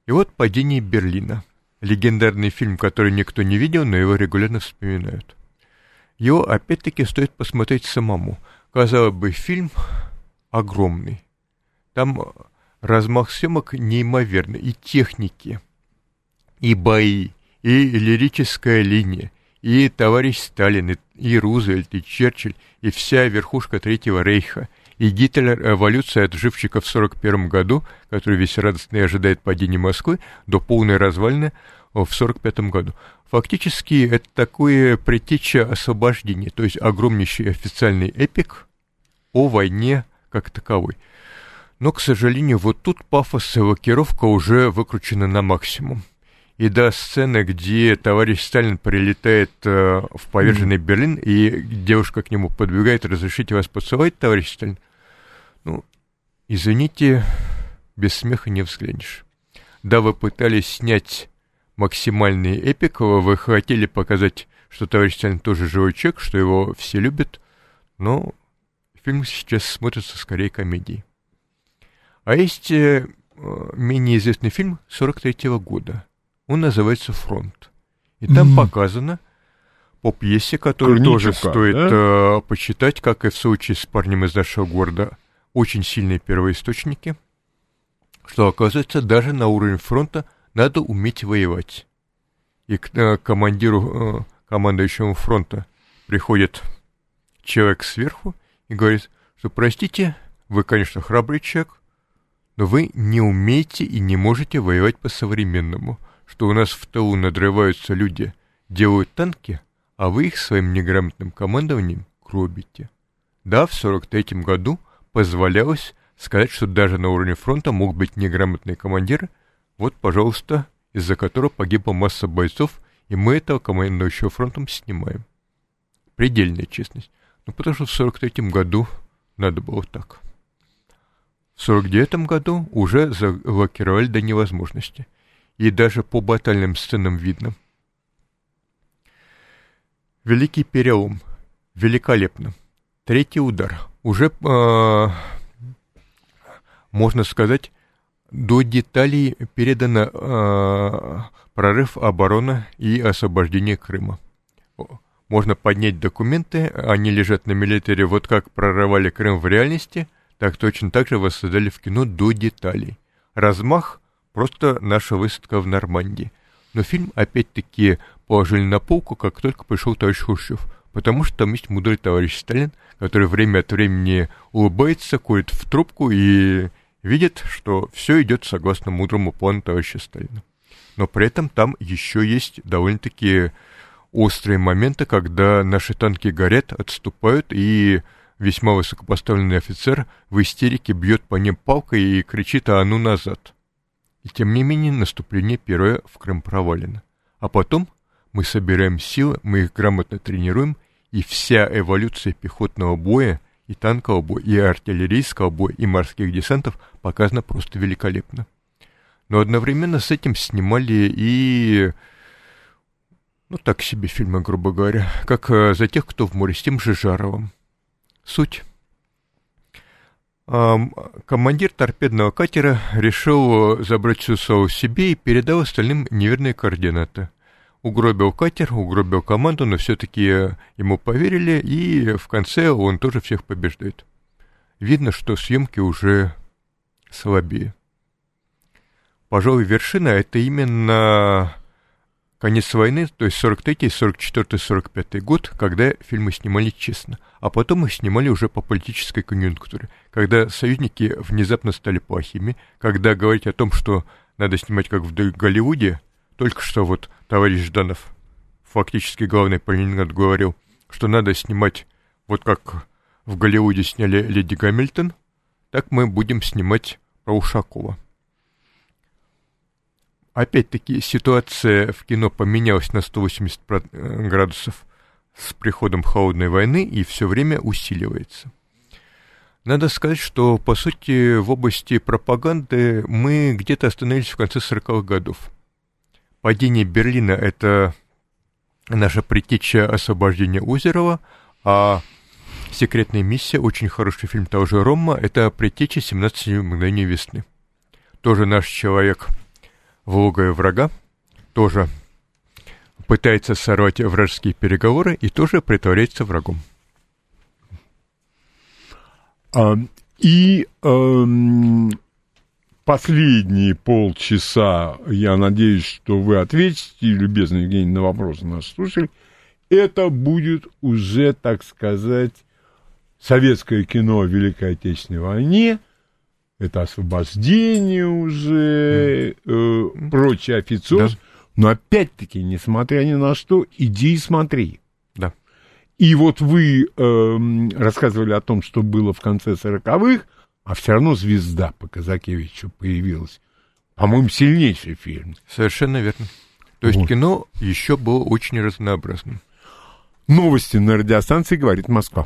И вот «Падение Берлина». Легендарный фильм, который никто не видел, но его регулярно вспоминают. Его, опять-таки, стоит посмотреть самому. Казалось бы, фильм огромный. Там размах съемок неимоверный. И техники, и бои, и лирическая линия, и товарищ Сталин, и, Рузвельт, и Черчилль, и вся верхушка Третьего Рейха – и Гитлер, эволюция от живчика в 1941 году, который весь радостный ожидает падения Москвы, до полной развалины в 1945 году. Фактически это такое предтеча освобождения, то есть огромнейший официальный эпик о войне как таковой. Но, к сожалению, вот тут пафос эвакировка уже выкручена на максимум. И до сцены, где товарищ Сталин прилетает э, в поверженный. Берлин, и девушка к нему подбегает, разрешите вас поцеловать, товарищ Сталин? Извините, без смеха не взглянешь. Да, вы пытались снять максимальный эпик, вы хотели показать, что товарищ Сталин тоже живой человек, что его все любят, но фильм сейчас смотрится скорее комедией. А есть э, менее известный фильм 43 -го года – он называется «Фронт». И там mm. показано по пьесе, которую Корничука, тоже стоит да? э, почитать, как и в случае с парнем из нашего города, очень сильные первоисточники, что, оказывается, даже на уровне фронта надо уметь воевать. И к э, командиру, э, командующему фронта приходит человек сверху и говорит, что, простите, вы, конечно, храбрый человек, но вы не умеете и не можете воевать по-современному – что у нас в тылу надрываются люди, делают танки, а вы их своим неграмотным командованием гробите. Да, в 43-м году позволялось сказать, что даже на уровне фронта мог быть неграмотный командир. Вот, пожалуйста, из-за которого погибла масса бойцов, и мы этого командующего фронтом снимаем. Предельная честность. Ну, потому что в 43 году надо было так. В 49 году уже заблокировали до невозможности. И даже по батальным сценам видно. Великий перелом. Великолепно. Третий удар. Уже, э, можно сказать, до деталей передано э, прорыв обороны и освобождение Крыма. Можно поднять документы, они лежат на милитаре, вот как прорывали Крым в реальности, так точно так же воссоздали в кино до деталей. Размах — просто наша высадка в Нормандии. Но фильм опять-таки положили на полку, как только пришел товарищ Хрущев, потому что там есть мудрый товарищ Сталин, который время от времени улыбается, курит в трубку и видит, что все идет согласно мудрому плану товарища Сталина. Но при этом там еще есть довольно-таки острые моменты, когда наши танки горят, отступают, и весьма высокопоставленный офицер в истерике бьет по ним палкой и кричит «А ну назад!». И тем не менее наступление первое в Крым провалено. А потом мы собираем силы, мы их грамотно тренируем, и вся эволюция пехотного боя, и танкового боя, и артиллерийского боя, и морских десантов показана просто великолепно. Но одновременно с этим снимали и ну, так себе фильмы, грубо говоря, как э, за тех, кто в море, с тем же Жаровым. Суть. Командир торпедного катера решил забрать всю славу себе и передал остальным неверные координаты. Угробил катер, угробил команду, но все-таки ему поверили, и в конце он тоже всех побеждает. Видно, что съемки уже слабее. Пожалуй, вершина — это именно конец войны, то есть 43-й, 44-й, 45-й год, когда фильмы снимали честно, а потом их снимали уже по политической конъюнктуре, когда союзники внезапно стали плохими, когда говорить о том, что надо снимать как в Голливуде, только что вот товарищ Жданов, фактически главный по Ленинграду, говорил, что надо снимать вот как в Голливуде сняли Леди Гамильтон, так мы будем снимать про Ушакова. Опять-таки ситуация в кино поменялась на 180 э, градусов с приходом холодной войны и все время усиливается. Надо сказать, что, по сути, в области пропаганды мы где-то остановились в конце 40-х годов. Падение Берлина — это наша предтеча освобождения Озерова, а «Секретная миссия», очень хороший фильм того же Рома, это предтеча «17 мгновений весны». Тоже наш человек — в логове врага, тоже пытается сорвать вражеские переговоры и тоже притворяется врагом. А, и э, последние полчаса, я надеюсь, что вы ответите, любезный Евгений, на вопросы нас слушали, это будет уже, так сказать, советское кино о Великой Отечественной войне – это освобождение уже, э, прочий офицер. Да. Но опять-таки, несмотря ни на что, иди и смотри. Да. И вот вы э, рассказывали о том, что было в конце сороковых, а все равно звезда по Казакевичу появилась. По-моему, сильнейший фильм. Совершенно верно. То есть вот. кино еще было очень разнообразным. Новости на радиостанции говорит Москва.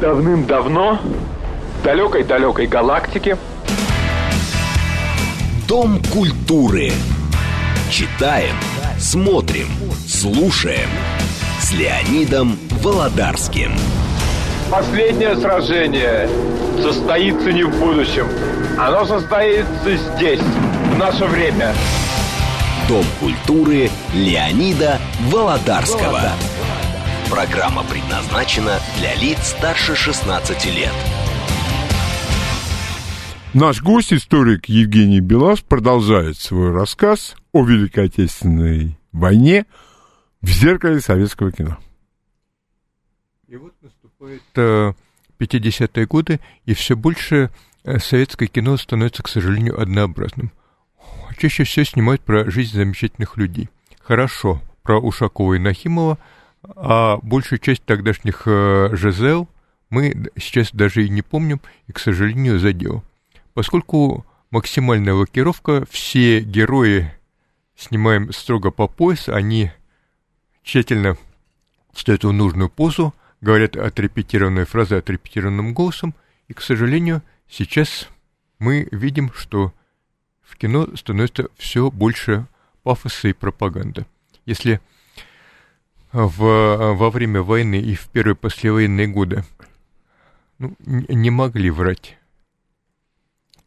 Давным-давно далекой-далекой галактике. Дом культуры. Читаем, смотрим, слушаем. С Леонидом Володарским. Последнее сражение состоится не в будущем. Оно состоится здесь, в наше время. Дом культуры Леонида Володарского. Программа предназначена для лиц старше 16 лет. Наш гость, историк Евгений Белаш, продолжает свой рассказ о Великой Отечественной войне в зеркале советского кино. И вот наступает э, 50-е годы, и все больше э, советское кино становится, к сожалению, однообразным. Чаще всего снимают про жизнь замечательных людей. Хорошо, про Ушакова и Нахимова, а большую часть тогдашних э, ЖЗЛ мы сейчас даже и не помним, и, к сожалению, задел. Поскольку максимальная лакировка, все герои снимаем строго по пояс, они тщательно ставят в нужную позу, говорят отрепетированные фразы отрепетированным голосом, и, к сожалению, сейчас мы видим, что в кино становится все больше пафоса и пропаганды. Если в, во время войны и в первые послевоенные годы ну, не могли врать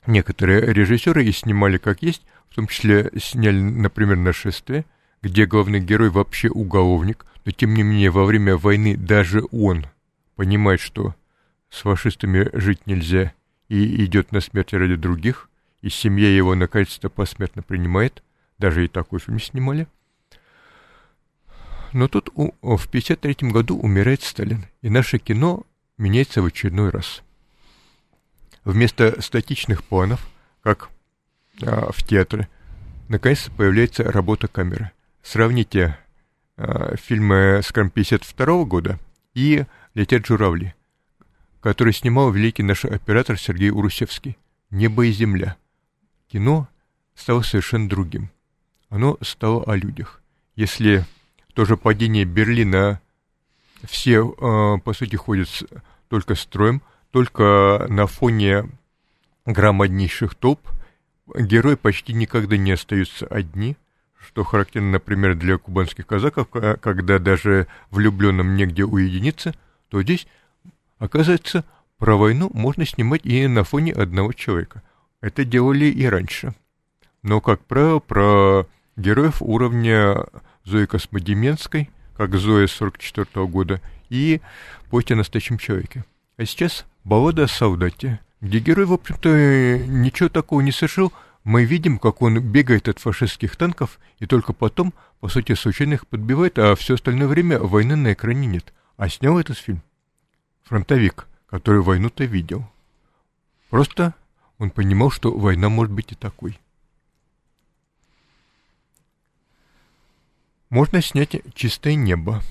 некоторые режиссеры и снимали как есть, в том числе сняли, например, «Нашествие», где главный герой вообще уголовник, но тем не менее во время войны даже он понимает, что с фашистами жить нельзя и идет на смерть ради других, и семья его наконец-то посмертно принимает, даже и такой фильм снимали. Но тут у, в 1953 году умирает Сталин, и наше кино меняется в очередной раз. Вместо статичных планов, как а, в театре, наконец-то появляется работа камеры. Сравните а, фильмы, скажем, 52 года и «Летят журавли», который снимал великий наш оператор Сергей Урусевский. «Небо и земля». Кино стало совершенно другим. Оно стало о людях. Если тоже падение Берлина все, э, по сути, ходят только строем, только на фоне громаднейших толп герои почти никогда не остаются одни, что характерно, например, для кубанских казаков, когда даже влюбленным негде уединиться, то здесь, оказывается, про войну можно снимать и на фоне одного человека. Это делали и раньше. Но, как правило, про героев уровня Зои Космодеменской, как Зоя 44 -го года, и «Пойте о настоящем человеке». А сейчас баллада о солдате, где герой, в общем-то, ничего такого не совершил, мы видим, как он бегает от фашистских танков, и только потом, по сути, случайно их подбивает, а все остальное время войны на экране нет. А снял этот фильм фронтовик, который войну-то видел. Просто он понимал, что война может быть и такой. Можно снять «Чистое небо».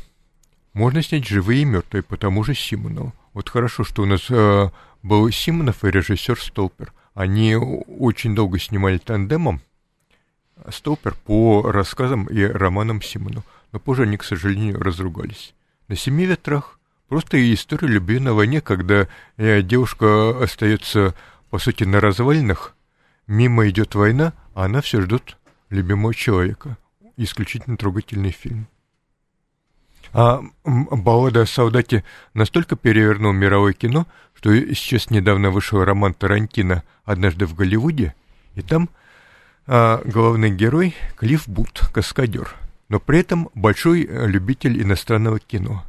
Можно снять «Живые и мертвые» по тому же Симонову. Вот хорошо, что у нас э, был Симонов и режиссер Столпер. Они очень долго снимали тандемом Столпер по рассказам и романам Симону. Но позже они, к сожалению, разругались. На «Семи ветрах» просто история любви на войне, когда э, девушка остается, по сути, на развалинах, мимо идет война, а она все ждет любимого человека. Исключительно трогательный фильм. А баллада о солдате настолько перевернул мировое кино, что сейчас недавно вышел роман Тарантино «Однажды в Голливуде», и там а, главный герой Клифф Бут, каскадер, но при этом большой э, любитель иностранного кино.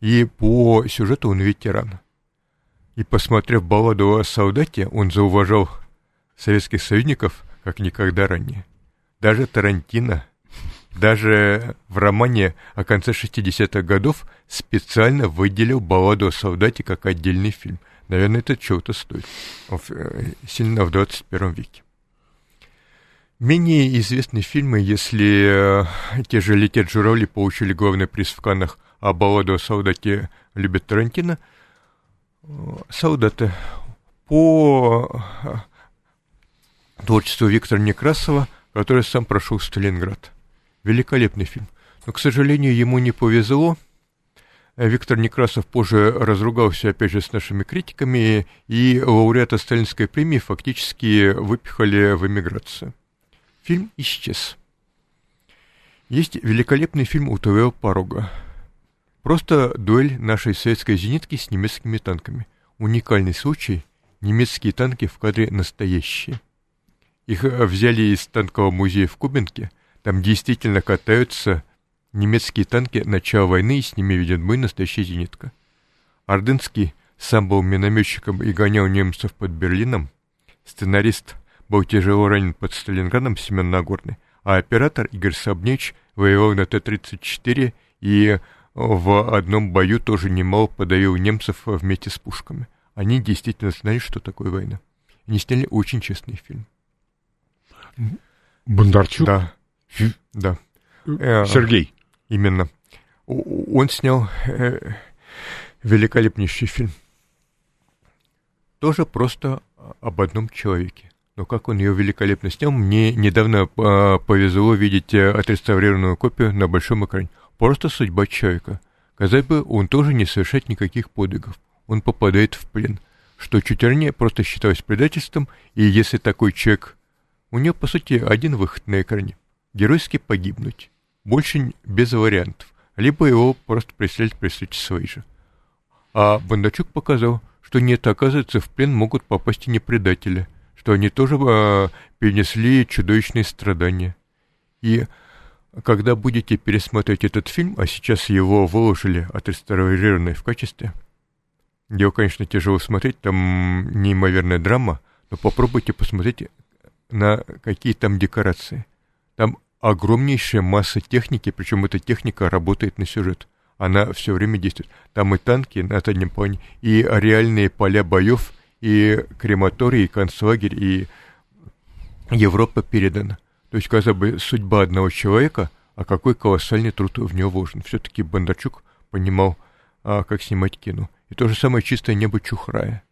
И по сюжету он ветеран. И посмотрев балладу о солдате, он зауважал советских союзников как никогда ранее. Даже Тарантино – даже в романе о конце 60-х годов специально выделил балладу о солдате как отдельный фильм. Наверное, это чего-то стоит. Э, сильно в 21 веке. Менее известные фильмы, если э, те же «Летят журавли» получили главный приз в Каннах, а балладу о солдате любят Тарантино, э, солдаты по творчеству Виктора Некрасова, который сам прошел Сталинград. Великолепный фильм. Но, к сожалению, ему не повезло. Э, Виктор Некрасов позже разругался, опять же, с нашими критиками, и лауреата Сталинской премии фактически выпихали в эмиграцию. Фильм исчез. Есть великолепный фильм у твоего порога. Просто дуэль нашей советской зенитки с немецкими танками. Уникальный случай. Немецкие танки в кадре настоящие. Их взяли из танкового музея в Кубинке – там действительно катаются немецкие танки начала войны, и с ними ведет бой настоящая зенитка. Ордынский сам был минометчиком и гонял немцев под Берлином. Сценарист был тяжело ранен под Сталинградом Семен Нагорный, а оператор Игорь Сабневич воевал на Т-34 и в одном бою тоже немало подавил немцев вместе с пушками. Они действительно знали, что такое война. Они сняли очень честный фильм. Бондарчук? Да. Да. Э, Сергей. Именно. Он снял э, великолепнейший фильм. Тоже просто об одном человеке. но как он ее великолепно снял. Мне недавно э, повезло видеть э, отреставрированную копию на большом экране. Просто судьба человека. Казалось бы, он тоже не совершает никаких подвигов. Он попадает в плен, что чуть ранее просто считалось предательством, и если такой человек... У него, по сути, один выход на экране. Геройски погибнуть. Больше без вариантов. Либо его просто преследовать преследовать свои же. А Бондарчук показал, что нет, оказывается, в плен могут попасть и не предатели, что они тоже э, перенесли чудовищные страдания. И когда будете пересмотреть этот фильм, а сейчас его выложили отреставрированный в качестве, его, конечно, тяжело смотреть, там неимоверная драма, но попробуйте посмотреть на какие там декорации. Там огромнейшая масса техники, причем эта техника работает на сюжет она все время действует. Там и танки на заднем плане, и реальные поля боев, и крематорий, и концлагерь, и Европа передана. То есть, казалось бы, судьба одного человека, а какой колоссальный труд в него вложен. Все-таки Бондарчук понимал, а, как снимать кино. И то же самое чистое небо Чухрая.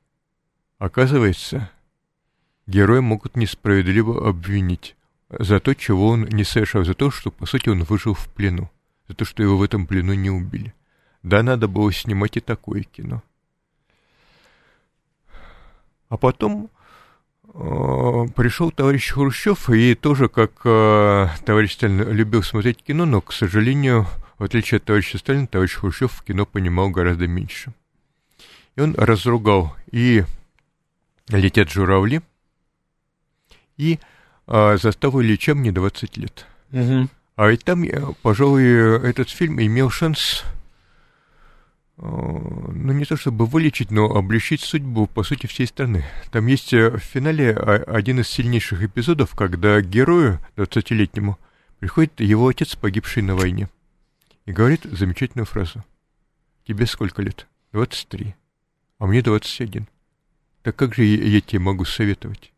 Оказывается, героя могут несправедливо обвинить за то, чего он не совершал, за то, что, по сути, он выжил в плену за то, что его в этом плену не убили. Да, надо было снимать и такое кино. А потом э, пришел товарищ Хрущев, и тоже, как э, товарищ Сталин любил смотреть кино, но, к сожалению, в отличие от товарища Сталина, товарищ Хрущев в кино понимал гораздо меньше. И он разругал и «Летят журавли», и э, «Заставу Ильича мне 20 лет». Угу. А ведь там, пожалуй, этот фильм имел шанс, э, ну, не то чтобы вылечить, но облегчить судьбу, по сути, всей страны. Там есть э, в финале один из сильнейших эпизодов, когда герою, 20-летнему, приходит его отец, погибший на войне, и говорит замечательную фразу. «Тебе сколько лет?» «23». «А мне 21». «Так как же я тебе могу советовать?»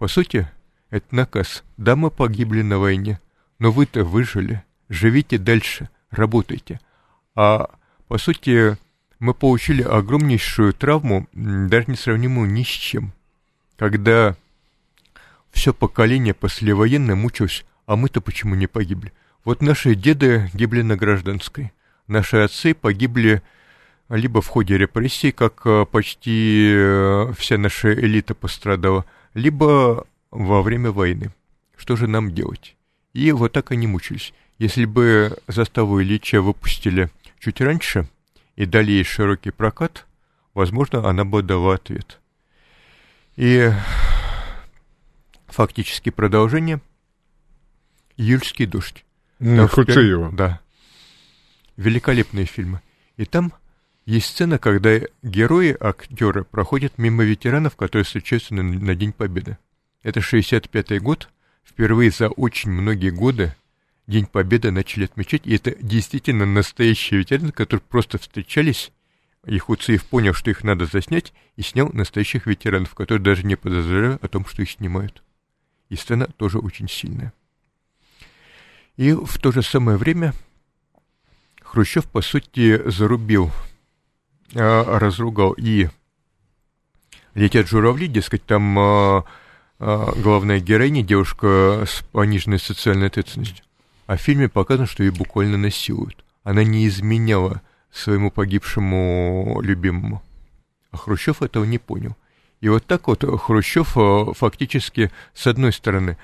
По сути, это наказ. Да, мы погибли на войне, но вы-то выжили, живите дальше, работайте. А по сути, мы получили огромнейшую травму, даже несравнимую ни с чем. Когда все поколение послевоенное мучилось, а мы-то почему не погибли? Вот наши деды гибли на гражданской, наши отцы погибли либо в ходе репрессий, как э, почти э, вся наша элита пострадала, либо во время войны. Что же нам делать? И вот так они мучились. Если бы заставу Ильича выпустили чуть раньше и дали ей широкий прокат, возможно, она бы дала ответ. И фактически продолжение «Июльский дождь». Ну, Хуцеева. Да. Великолепные фильмы. И там есть сцена, когда герои, актеры проходят мимо ветеранов, которые встречаются на, на День Победы. Это 65-й год, впервые за очень многие годы День Победы начали отмечать, и это действительно настоящие ветераны, которые просто встречались, и Хуциев понял, что их надо заснять, и снял настоящих ветеранов, которые даже не подозревали о том, что их снимают. И сцена тоже очень сильная. И в то же самое время Хрущев, по сути, зарубил, а, разругал и «Летят журавли», дескать, там а, главная героиня, девушка с пониженной социальной ответственностью. А в фильме показано, что ее буквально насилуют. Она не изменяла своему погибшему любимому. А Хрущев этого не понял. И вот так вот Хрущев а, фактически, с одной стороны,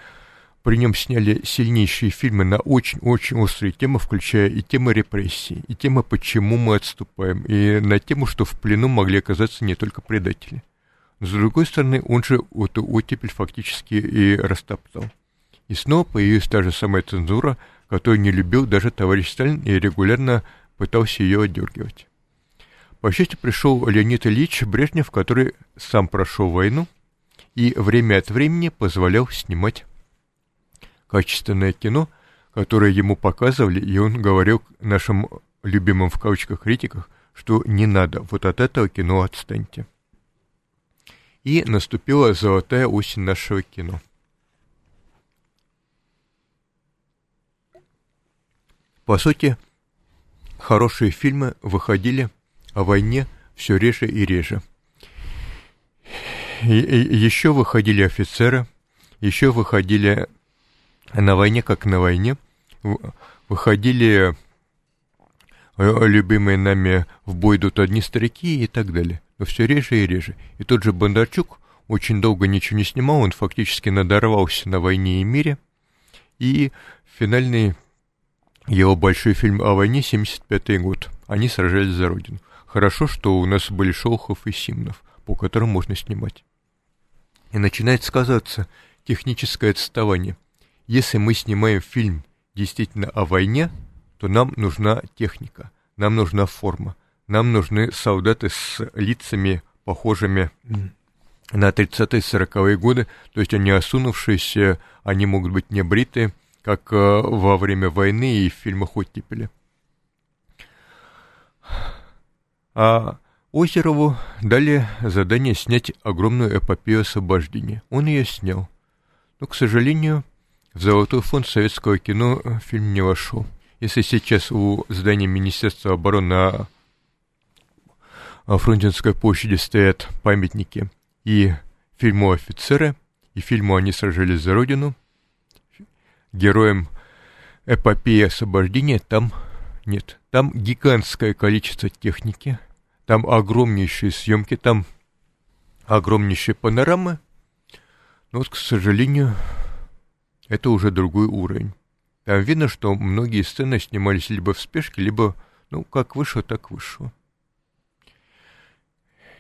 при нем сняли сильнейшие фильмы на очень-очень острые темы, включая и темы репрессий, и темы, почему мы отступаем, и на тему, что в плену могли оказаться не только предатели. С другой стороны, он же эту оттепель фактически и растоптал. И снова появилась та же самая цензура, которую не любил даже товарищ Сталин и регулярно пытался ее отдергивать. По счастью, пришел Леонид Ильич Брежнев, который сам прошел войну и время от времени позволял снимать качественное кино, которое ему показывали, и он говорил нашим любимым в кавычках критиках, что не надо, вот от этого кино отстаньте и наступила золотая осень нашего кино. По сути, хорошие фильмы выходили о войне все реже и реже. еще выходили офицеры, еще выходили на войне, как на войне, выходили э, любимые нами в бой идут одни старики и так далее. Но все реже и реже. И тот же Бондарчук очень долго ничего не снимал, он фактически надорвался на войне и мире. И финальный его большой фильм о войне, 75 год. Они сражались за Родину. Хорошо, что у нас были Шолохов и Симнов, по которым можно снимать. И начинает сказаться техническое отставание. Если мы снимаем фильм действительно о войне, то нам нужна техника, нам нужна форма, нам нужны солдаты с лицами, похожими на 30-40-е годы, то есть они осунувшиеся, они могут быть не бритые, как э, во время войны и в фильмах «Оттепели». А Озерову дали задание снять огромную эпопею освобождения. Он ее снял. Но, к сожалению, в золотой фонд советского кино фильм не вошел. Если сейчас у здания Министерства обороны Фрунзенской площади стоят памятники и фильму «Офицеры», и фильму «Они сражались за Родину», героем эпопеи освобождения там нет. Там гигантское количество техники, там огромнейшие съемки, там огромнейшие панорамы. Но вот, к сожалению, это уже другой уровень. Там видно, что многие сцены снимались либо в спешке, либо, ну, как вышло, так вышло.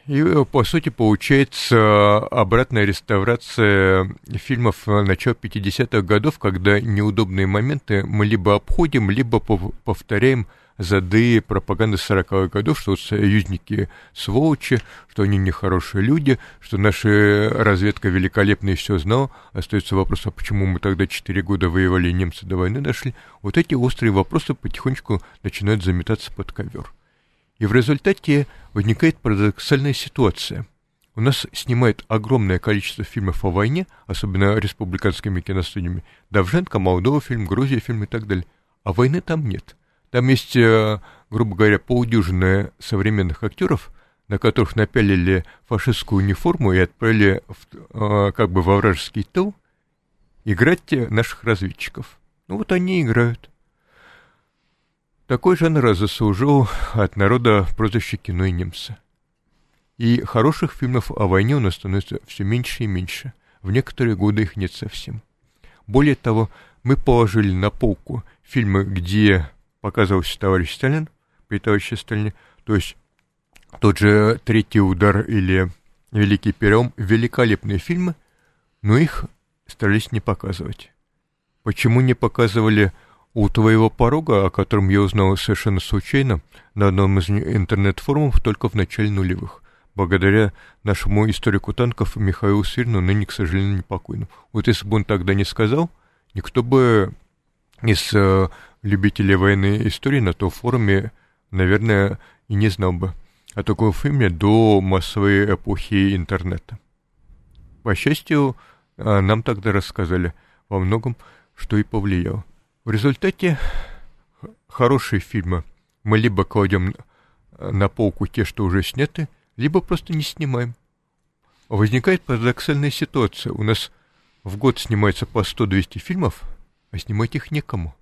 И, э, по сути, получается обратная реставрация фильмов начала 50-х годов, когда неудобные моменты мы либо обходим, либо повторяем зады пропаганды 40-х годов, что союзники сволочи, что они нехорошие люди, что наша разведка великолепная и все знала. Остается вопрос, а почему мы тогда 4 года воевали и немцы до войны дошли? Вот эти острые вопросы потихонечку начинают заметаться под ковер. И в результате возникает парадоксальная ситуация. У нас снимает огромное количество фильмов о войне, особенно республиканскими киностудиями. Давженко, Молдова фильм, Грузия фильм и так далее. А войны там нет. Там есть, э, грубо говоря, полдюжины современных актеров, на которых напялили фашистскую униформу и отправили в, э, как бы во вражеский тыл играть наших разведчиков. Ну вот они играют. Такой жанр заслужил от народа прозвище кино и немцы. И хороших фильмов о войне у нас становится все меньше и меньше. В некоторые годы их нет совсем. Более того, мы положили на полку фильмы, где показывался товарищ Сталин, при товарище Сталине, то есть тот же «Третий удар» или «Великий перелом» — великолепные фильмы, но их старались не показывать. Почему не показывали у твоего порога, о котором я узнал совершенно случайно, на одном из интернет-форумов только в начале нулевых, благодаря нашему историку танков Михаилу Сырину, ныне, к сожалению, непокойному. Вот если бы он тогда не сказал, никто бы из э, любителей военной истории на том форуме, наверное, и не знал бы о таком фильме до массовой эпохи интернета. По счастью, э, нам тогда рассказали во многом, что и повлияло. В результате хорошие фильмы мы либо кладем на полку те, что уже сняты, либо просто не снимаем. Возникает парадоксальная ситуация. У нас в год снимается по 100-200 фильмов, а снимать их некому.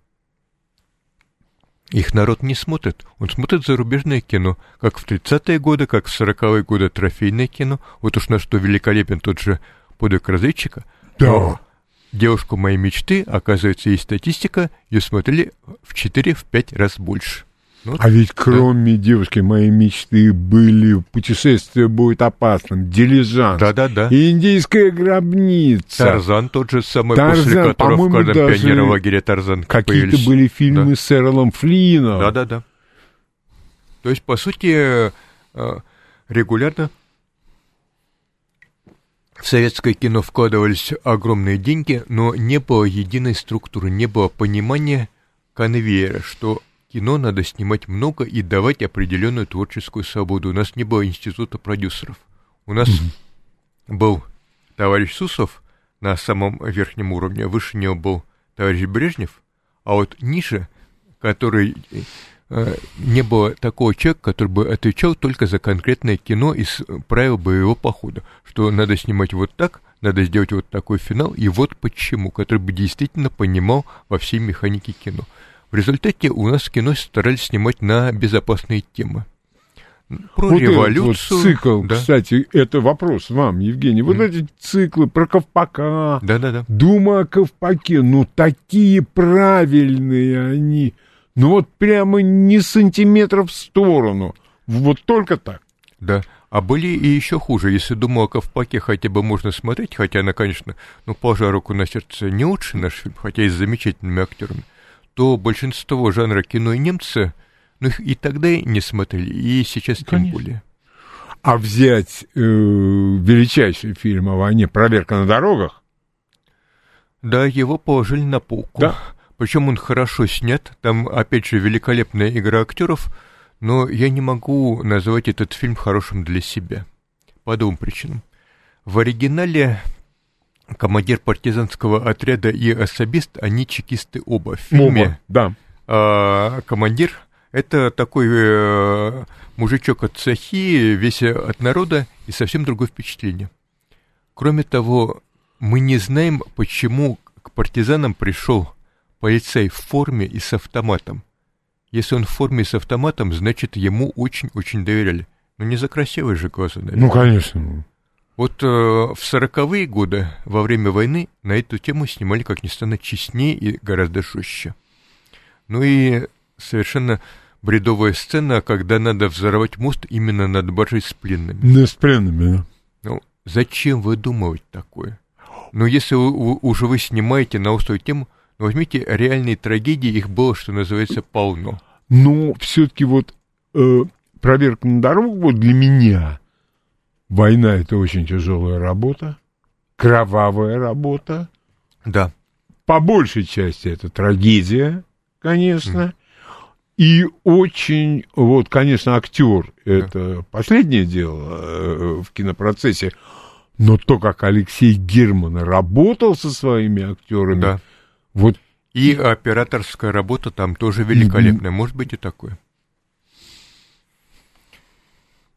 Их народ не смотрит. Он смотрит зарубежное кино, как в 30-е годы, как в 40-е годы трофейное кино. Вот уж на что великолепен тот же подвиг разведчика. Да. Но девушку моей мечты, оказывается, есть статистика, ее смотрели в 4-5 раз больше. Ну, а ведь кроме да. девушки моей мечты были путешествие будет опасным, дилижанс, да-да-да, индийская гробница, Тарзан тот же самый, Тарзан, после которого в каждом даже пионеролагере Тарзан какие-то были фильмы да. с Эролом Флином. Да-да-да. То есть, по сути, э, регулярно в советское кино вкладывались огромные деньги, но не было единой структуры, не было понимания конвейера, что кино надо снимать много и давать определенную творческую свободу. У нас не было института продюсеров. У нас mm-hmm. был товарищ Сусов на самом верхнем уровне, выше него был товарищ Брежнев, а вот ниже, который не было такого человека, который бы отвечал только за конкретное кино из правил боевого похода, что надо снимать вот так, надо сделать вот такой финал, и вот почему, который бы действительно понимал во всей механике кино. В результате у нас кино старались снимать на безопасные темы. Про вот революцию. вот цикл, да. кстати, это вопрос вам, Евгений. Вот mm. эти циклы про Ковпака, да, да, да. Дума о Ковпаке, ну такие правильные они. Ну вот прямо не сантиметров в сторону. Вот только так. Да. А были и еще хуже. Если думал о Ковпаке хотя бы можно смотреть, хотя она, конечно, ну, положа руку на сердце, не лучший наш фильм, хотя и с замечательными актерами, то большинство жанра кино и немцы, ну, их и тогда не смотрели, и сейчас тем конечно. более. А взять э, величайший фильм о войне «Проверка на дорогах»? Да, его положили на полку. Да. Причем он хорошо снят, там, опять же, великолепная игра актеров – но я не могу назвать этот фильм хорошим для себя. По двум причинам. В оригинале командир партизанского отряда и особист, они чекисты оба. В фильме оба, да. А, командир — это такой э, мужичок от Сахи, весь от народа, и совсем другое впечатление. Кроме того, мы не знаем, почему к партизанам пришел полицей в форме и с автоматом. Если он в форме с автоматом, значит, ему очень-очень доверяли. Ну, не за красивые же глаза, наверное. Ну, конечно. Вот э, в сороковые годы, во время войны, на эту тему снимали, как ни странно, честнее и гораздо жестче. Ну и совершенно бредовая сцена, когда надо взорвать мост именно над баржей с пленными. Да, с пленными, да. Ну, зачем выдумывать такое? Ну, если вы, вы, уже вы снимаете на острую тему, возьмите реальные трагедии, их было, что называется, полно. Но все-таки вот э, проверка на дорогу вот для меня война это очень тяжелая работа, кровавая работа. Да. По большей части это трагедия, конечно. Mm. И очень, вот, конечно, актер это да. последнее дело э, в кинопроцессе, но то, как Алексей Герман работал со своими актерами, да. Вот и операторская работа там тоже великолепная, mm-hmm. может быть и такое.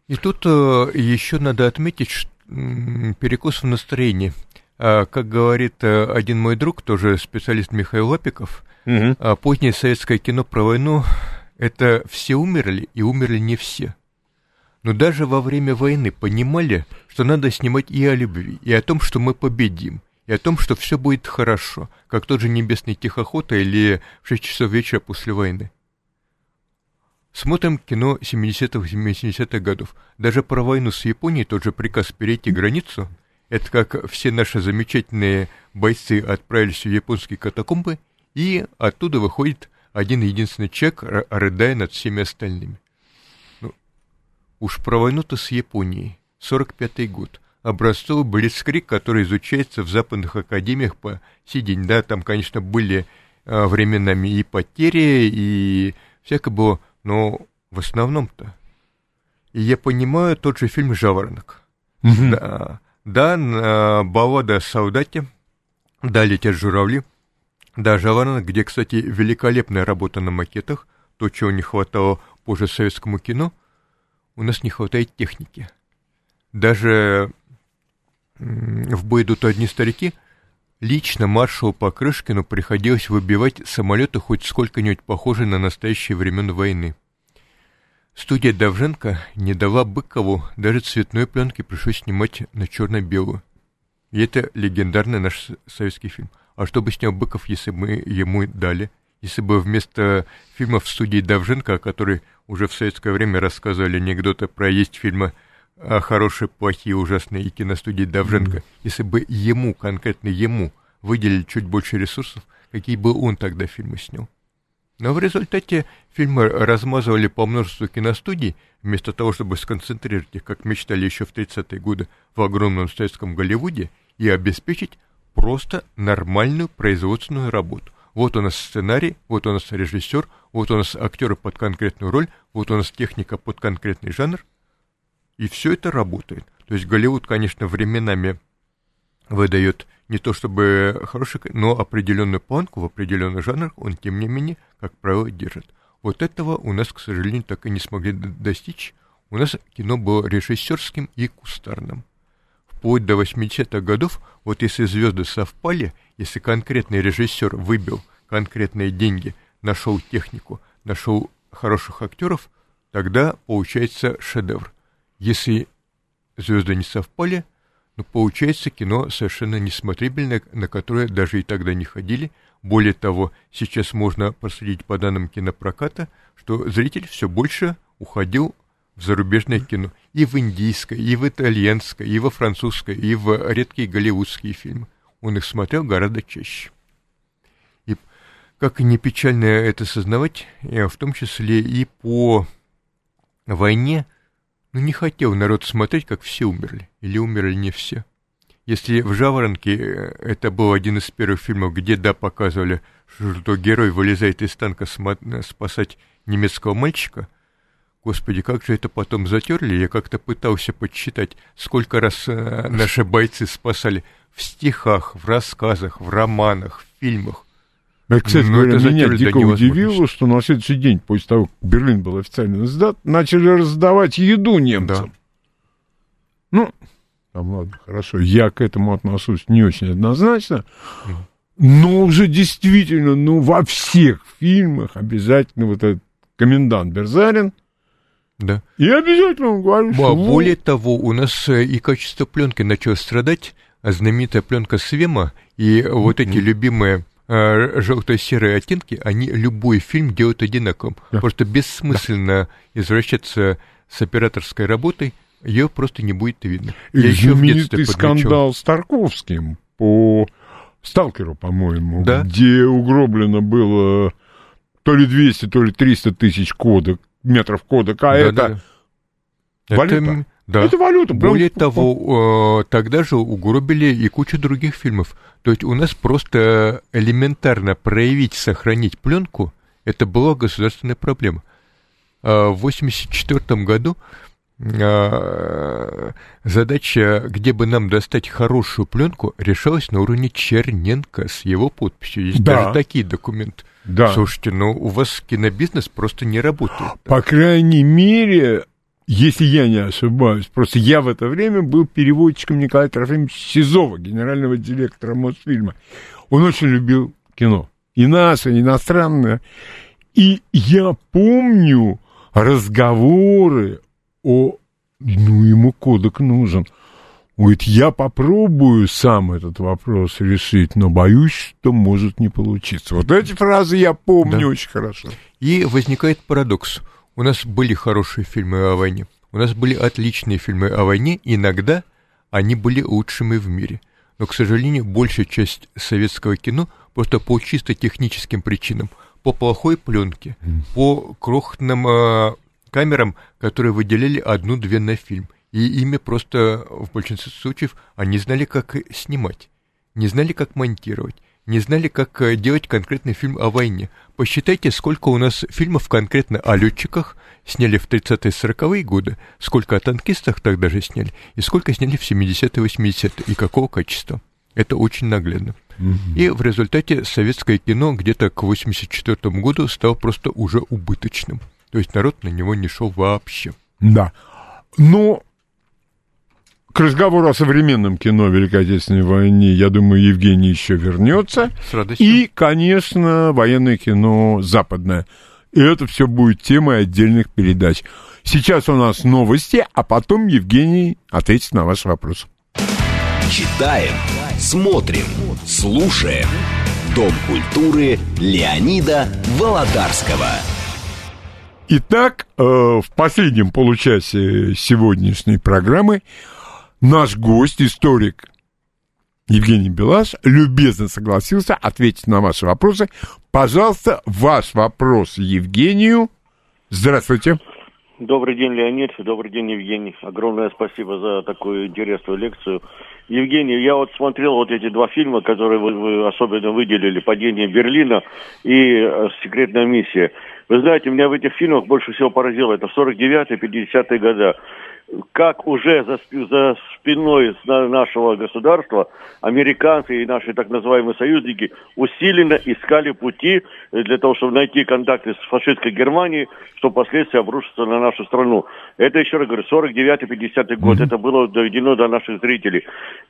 И тут э, еще надо отметить что, э, перекос в настроении. А, как говорит э, один мой друг, тоже специалист Михаил Лапиков, угу. а, позднее советское кино про войну это все умерли, и умерли не все. Но даже во время войны понимали, что надо снимать и о любви, и о том, что мы победим и о том, что все будет хорошо, как тот же «Небесный тихоход» или в 6 часов вечера после войны. Смотрим кино 70-х, 70-х годов. Даже про войну с Японией тот же приказ перейти границу. Это как все наши замечательные бойцы отправились в японские катакомбы, и оттуда выходит один единственный человек, рыдая над всеми остальными. Ну, уж про войну-то с Японией. 45-й год образцовый блицкрик, который изучается в западных академиях по сей день. Да, там, конечно, были э, временами и потери, и всякое было, но в основном-то. И я понимаю тот же фильм «Жаворонок». Mm-hmm. Да, да, на баллада о солдате, да, летят журавли, да, «Жаворонок», где, кстати, великолепная работа на макетах, то, чего не хватало позже советскому кино, у нас не хватает техники. Даже в бой идут одни старики, лично маршалу Покрышкину приходилось выбивать самолеты хоть сколько-нибудь похожие на настоящие времена войны. Студия Давженко не дала Быкову даже цветной пленки, пришлось снимать на черно-белую. И это легендарный наш советский фильм. А что бы снял Быков, если бы ему дали? Если бы вместо фильмов студии Давженко, о которой уже в советское время рассказывали анекдоты про есть фильмы а хорошие, плохие, ужасные и киностудии Давженко, mm-hmm. если бы ему, конкретно ему, выделили чуть больше ресурсов, какие бы он тогда фильмы снял. Но в результате фильмы размазывали по множеству киностудий, вместо того, чтобы сконцентрировать их, как мечтали еще в 30-е годы в огромном советском Голливуде, и обеспечить просто нормальную производственную работу. Вот у нас сценарий, вот у нас режиссер, вот у нас актеры под конкретную роль, вот у нас техника под конкретный жанр – и все это работает. То есть Голливуд, конечно, временами выдает не то чтобы хороший, но определенную планку в определенных жанрах он, тем не менее, как правило, держит. Вот этого у нас, к сожалению, так и не смогли достичь. У нас кино было режиссерским и кустарным. Вплоть до 80-х годов, вот если звезды совпали, если конкретный режиссер выбил конкретные деньги, нашел технику, нашел хороших актеров, тогда получается шедевр. Если звезды не совпали, ну, получается кино совершенно несмотрибельное, на которое даже и тогда не ходили. Более того, сейчас можно проследить по данным кинопроката, что зритель все больше уходил в зарубежное кино. И в индийское, и в итальянское, и во французское, и в редкие голливудские фильмы. Он их смотрел гораздо чаще. И как не печально это сознавать, в том числе и по войне, ну не хотел народ смотреть, как все умерли. Или умерли не все. Если в «Жаворонке» э, это был один из первых фильмов, где, да, показывали, что герой вылезает из танка спасать немецкого мальчика, Господи, как же это потом затерли? Я как-то пытался подсчитать, сколько раз э, наши бойцы спасали в стихах, в рассказах, в романах, в фильмах. Это, кстати Но говоря, меня дико удивило, что на следующий день, после того, как Берлин был официально сдат, начали раздавать еду немцам. Да. Ну, там ладно, хорошо, я к этому отношусь не очень однозначно, но уже действительно, ну, во всех фильмах обязательно вот этот комендант Берзарин – да. И обязательно говорю, что... Более того, у нас э, и качество пленки начало страдать, а знаменитая пленка Свема и вот эти любимые желто-серые оттенки, они любой фильм делают одинаковым. Да. Просто бессмысленно да. извращаться с операторской работой, ее просто не будет видно. И Я еще знаменитый скандал с Тарковским по Сталкеру, по-моему, да? где угроблено было то ли 200, то ли 300 тысяч кодек метров кодек, а да, это да. валюта. Это, да. это валюта. Более прям... того, тогда же угробили и кучу других фильмов. То есть у нас просто элементарно проявить, сохранить пленку, это была государственная проблема. А в 1984 году а, задача, где бы нам достать хорошую пленку, решалась на уровне Черненко с его подписью. Есть да. даже такие документы. Да. Слушайте, ну у вас кинобизнес просто не работает. По крайней мере, если я не ошибаюсь, просто я в это время был переводчиком Николая Трофимовича Сизова, генерального директора Мосфильма. Он очень любил кино. И наше, и иностранное. И я помню разговоры о... Ну, ему кодек нужен. Говорит, я попробую сам этот вопрос решить, но боюсь, что может не получиться. Вот эти фразы я помню да. очень хорошо. И возникает парадокс. У нас были хорошие фильмы о войне, у нас были отличные фильмы о войне, иногда они были лучшими в мире. Но, к сожалению, большая часть советского кино просто по чисто техническим причинам, по плохой пленке, по крохотным э, камерам, которые выделяли одну-две на фильм – и ими просто в большинстве случаев они знали, как снимать, не знали, как монтировать, не знали, как э, делать конкретный фильм о войне. Посчитайте, сколько у нас фильмов конкретно о летчиках сняли в 30-40-е годы, сколько о танкистах тогда же сняли, и сколько сняли в 70-е, 80-е, и какого качества. Это очень наглядно. И в результате советское кино где-то к 84 году стало просто уже убыточным. То есть народ на него не шел вообще. Да. Но к разговору о современном кино Великой Отечественной войне, я думаю, Евгений еще вернется. С радостью. И, конечно, военное кино западное. И это все будет темой отдельных передач. Сейчас у нас новости, а потом Евгений ответит на ваш вопрос. Читаем, смотрим, слушаем. Дом культуры Леонида Володарского. Итак, э, в последнем получасе сегодняшней программы наш гость, историк Евгений Белаш, любезно согласился ответить на ваши вопросы. Пожалуйста, ваш вопрос Евгению. Здравствуйте. Добрый день, Леонид. Добрый день, Евгений. Огромное спасибо за такую интересную лекцию. Евгений, я вот смотрел вот эти два фильма, которые вы, вы особенно выделили, «Падение Берлина» и э, «Секретная миссия». Вы знаете, меня в этих фильмах больше всего поразило, это 49-е, 50-е годы как уже за, за спиной нашего государства американцы и наши так называемые союзники усиленно искали пути для того, чтобы найти контакты с фашистской Германией, что впоследствии обрушится на нашу страну. Это, еще раз говорю, 49-50 год, это было доведено до наших зрителей.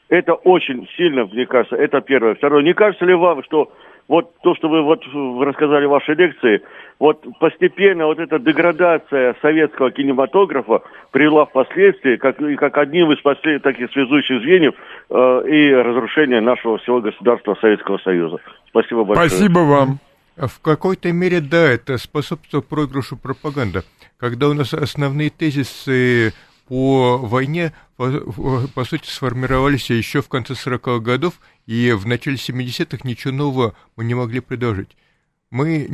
Это очень сильно, мне кажется, это первое. Второе, не кажется ли вам, что вот то, что вы вот вы рассказали в вашей лекции, вот постепенно вот эта деградация советского кинематографа привела впоследствии, как, как одним из последних таких связующих звеньев, э, и разрушение нашего всего государства Советского Союза. Спасибо большое. Спасибо вам. В какой-то мере, да, это способствует проигрышу пропаганды. Когда у нас основные тезисы по войне, по, по сути, сформировались еще в конце 40-х годов, и в начале 70-х ничего нового мы не могли предложить. Мы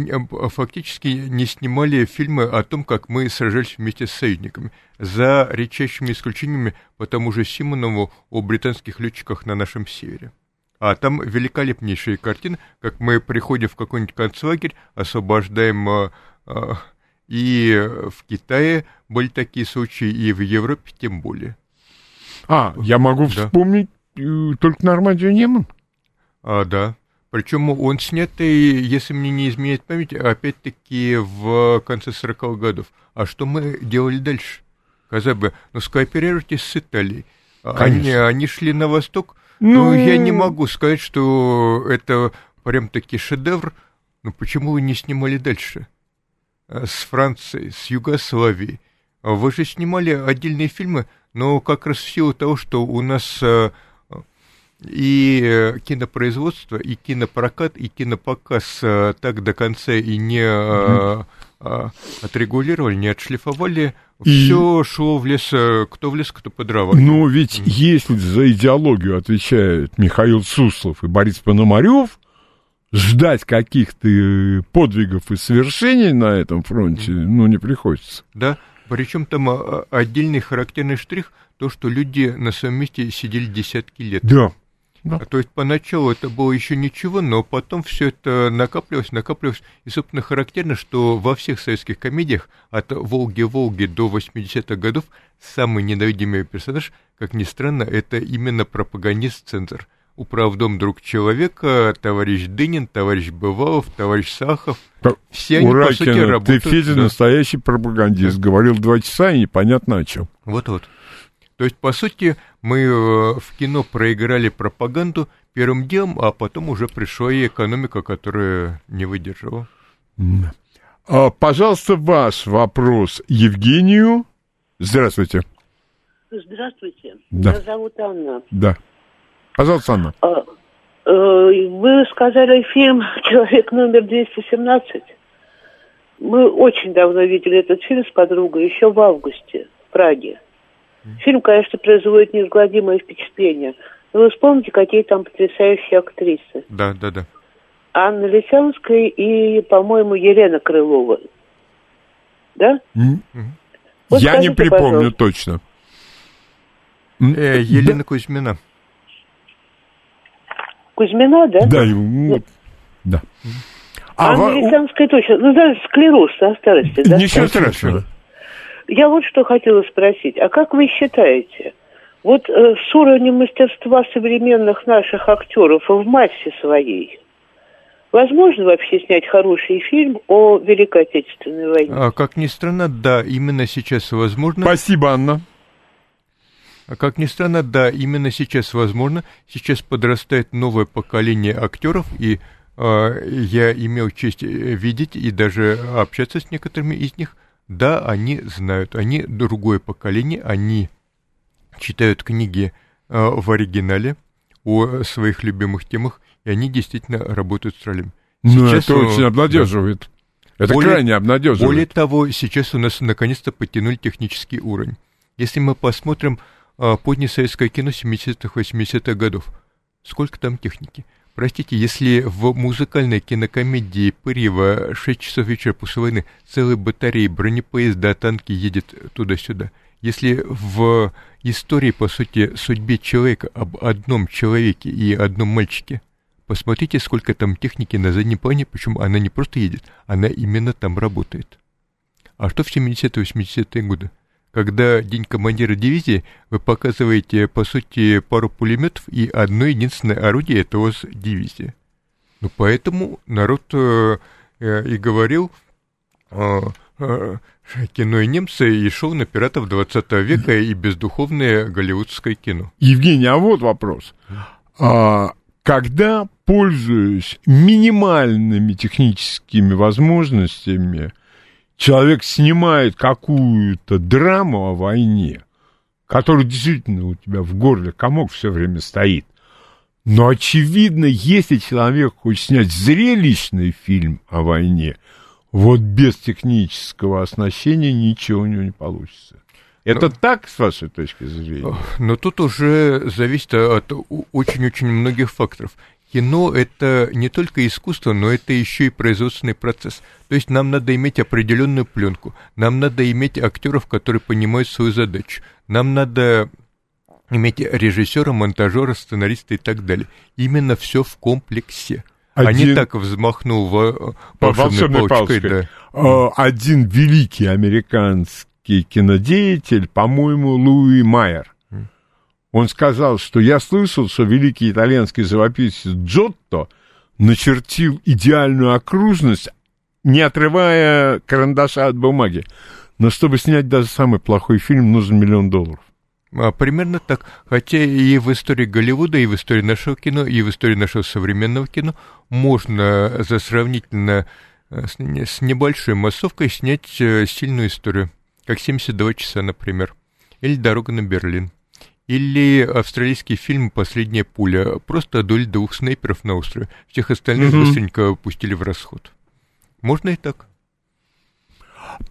фактически не снимали фильмы о том, как мы сражались вместе с союзниками, за редчайшими исключениями по тому же Симонову о британских летчиках на нашем севере. А там великолепнейшие картины, как мы приходим в какой-нибудь концлагерь, освобождаем... А, а, и в Китае были такие случаи, и в Европе тем более. А, я могу да. вспомнить э, только Нормандию Неман. А, да. Причем он снятый, если мне не изменяет память, опять-таки в конце 40-х годов. А что мы делали дальше? Казалось бы, ну скооперируйтесь с Италией. Они, они шли на восток. Ну... ну, я не могу сказать, что это прям-таки шедевр. Но почему вы не снимали дальше? Э, с Францией, с Югославией. Вы же снимали отдельные фильмы, но как раз в силу того, что у нас э, и кинопроизводство, и кинопрокат, и кинопоказ э, так до конца и не mm-hmm. отрегулировали, не отшлифовали, и... все шло в лес, кто в лес, кто по дрова. Но ведь mm-hmm. если за идеологию отвечают Михаил Суслов и Борис Пономарев, ждать каких-то э, подвигов и свершений на этом фронте, ну, не приходится. Да, причем там а, а, отдельный характерный штрих, то, что люди на своем месте сидели десятки лет. Да. Да. То есть поначалу это было еще ничего, но потом все это накапливалось, накапливалось. И, собственно, характерно, что во всех советских комедиях от «Волги-Волги» до 80-х годов самый ненавидимый персонаж, как ни странно, это именно пропагандист-цензор управдом друг человека, товарищ Дынин, товарищ Бывалов, товарищ Сахов. Все они, Уракина, по сути, работают... Ты, Федя, да. настоящий пропагандист. Да. Говорил два часа и непонятно о чем. Вот-вот. То есть, по сути, мы э, в кино проиграли пропаганду первым делом, а потом уже пришла и экономика, которая не выдержала. А, пожалуйста, ваш вопрос Евгению. Здравствуйте. Здравствуйте. Да. Меня зовут Анна. Да. Пожалуйста, Анна. А, э, вы сказали фильм «Человек номер 217». Мы очень давно видели этот фильм с подругой, еще в августе, в Праге. Фильм, конечно, производит неизгладимое впечатление. Но вы вспомните, какие там потрясающие актрисы. Да, да, да. Анна Лисянская и, по-моему, Елена Крылова. Да? Mm-hmm. Вот Я скажите, не припомню пожалуйста. точно. Э, Елена да. Кузьмина. Кузьмина, да? Да, ну, да. А Анна Лисянская точно. Ну, да, склероз со старости, да? Ничего страшного. Я вот что хотела спросить. А как вы считаете, вот э, с уровнем мастерства современных наших актеров в массе своей, возможно вообще снять хороший фильм о Великой Отечественной войне? А, как ни странно, да, именно сейчас возможно. Спасибо, Анна. А как ни странно, да, именно сейчас возможно. Сейчас подрастает новое поколение актеров, и э, я имел честь э, видеть и даже общаться с некоторыми из них. Да, они знают, они другое поколение, они читают книги э, в оригинале о своих любимых темах, и они действительно работают с ролями. Ну, это очень обнадеживает. Да. Это более, крайне обнадеживает. Более того, сейчас у нас наконец-то подтянули технический уровень. Если мы посмотрим а, позднесоветское кино 70-х, 80-х годов. Сколько там техники? Простите, если в музыкальной кинокомедии Пырьева «Шесть часов вечера после войны» целые батареи, бронепоезда, танки едет туда-сюда, если в истории, по сути, судьбе человека об одном человеке и одном мальчике посмотрите, сколько там техники на заднем плане, причем она не просто едет, она именно там работает. А что в 70-80-е годы? Когда День командира дивизии, вы показываете, по сути, пару пулеметов и одно единственное орудие, это у вас дивизия. Ну, поэтому народ э, э, и говорил, э, э, кино и немцы, и шел на пиратов 20 века и бездуховное голливудское кино. Евгений, а вот вопрос. А, когда, пользуясь минимальными техническими возможностями, человек снимает какую-то драму о войне, которая действительно у тебя в горле комок все время стоит, но очевидно, если человек хочет снять зрелищный фильм о войне, вот без технического оснащения ничего у него не получится. Это но, так, с вашей точки зрения? Но тут уже зависит от очень-очень многих факторов. Кино – это не только искусство, но это еще и производственный процесс. То есть нам надо иметь определенную пленку, нам надо иметь актеров, которые понимают свою задачу, нам надо иметь режиссера, монтажера, сценариста и так далее. Именно все в комплексе. Один... А так взмахнул в... волшебной, палочкой. Да. А, один великий американский кинодеятель, по-моему, Луи Майер, он сказал, что я слышал, что великий итальянский живописец Джотто начертил идеальную окружность, не отрывая карандаша от бумаги. Но чтобы снять даже самый плохой фильм, нужен миллион долларов. А, примерно так. Хотя и в истории Голливуда, и в истории нашего кино, и в истории нашего современного кино можно за сравнительно э, с небольшой массовкой снять э, сильную историю. Как «72 часа», например. Или «Дорога на Берлин». Или австралийский фильм «Последняя пуля». Просто дуэль двух снайперов на острове. Всех остальных mm-hmm. быстренько пустили в расход. Можно и так.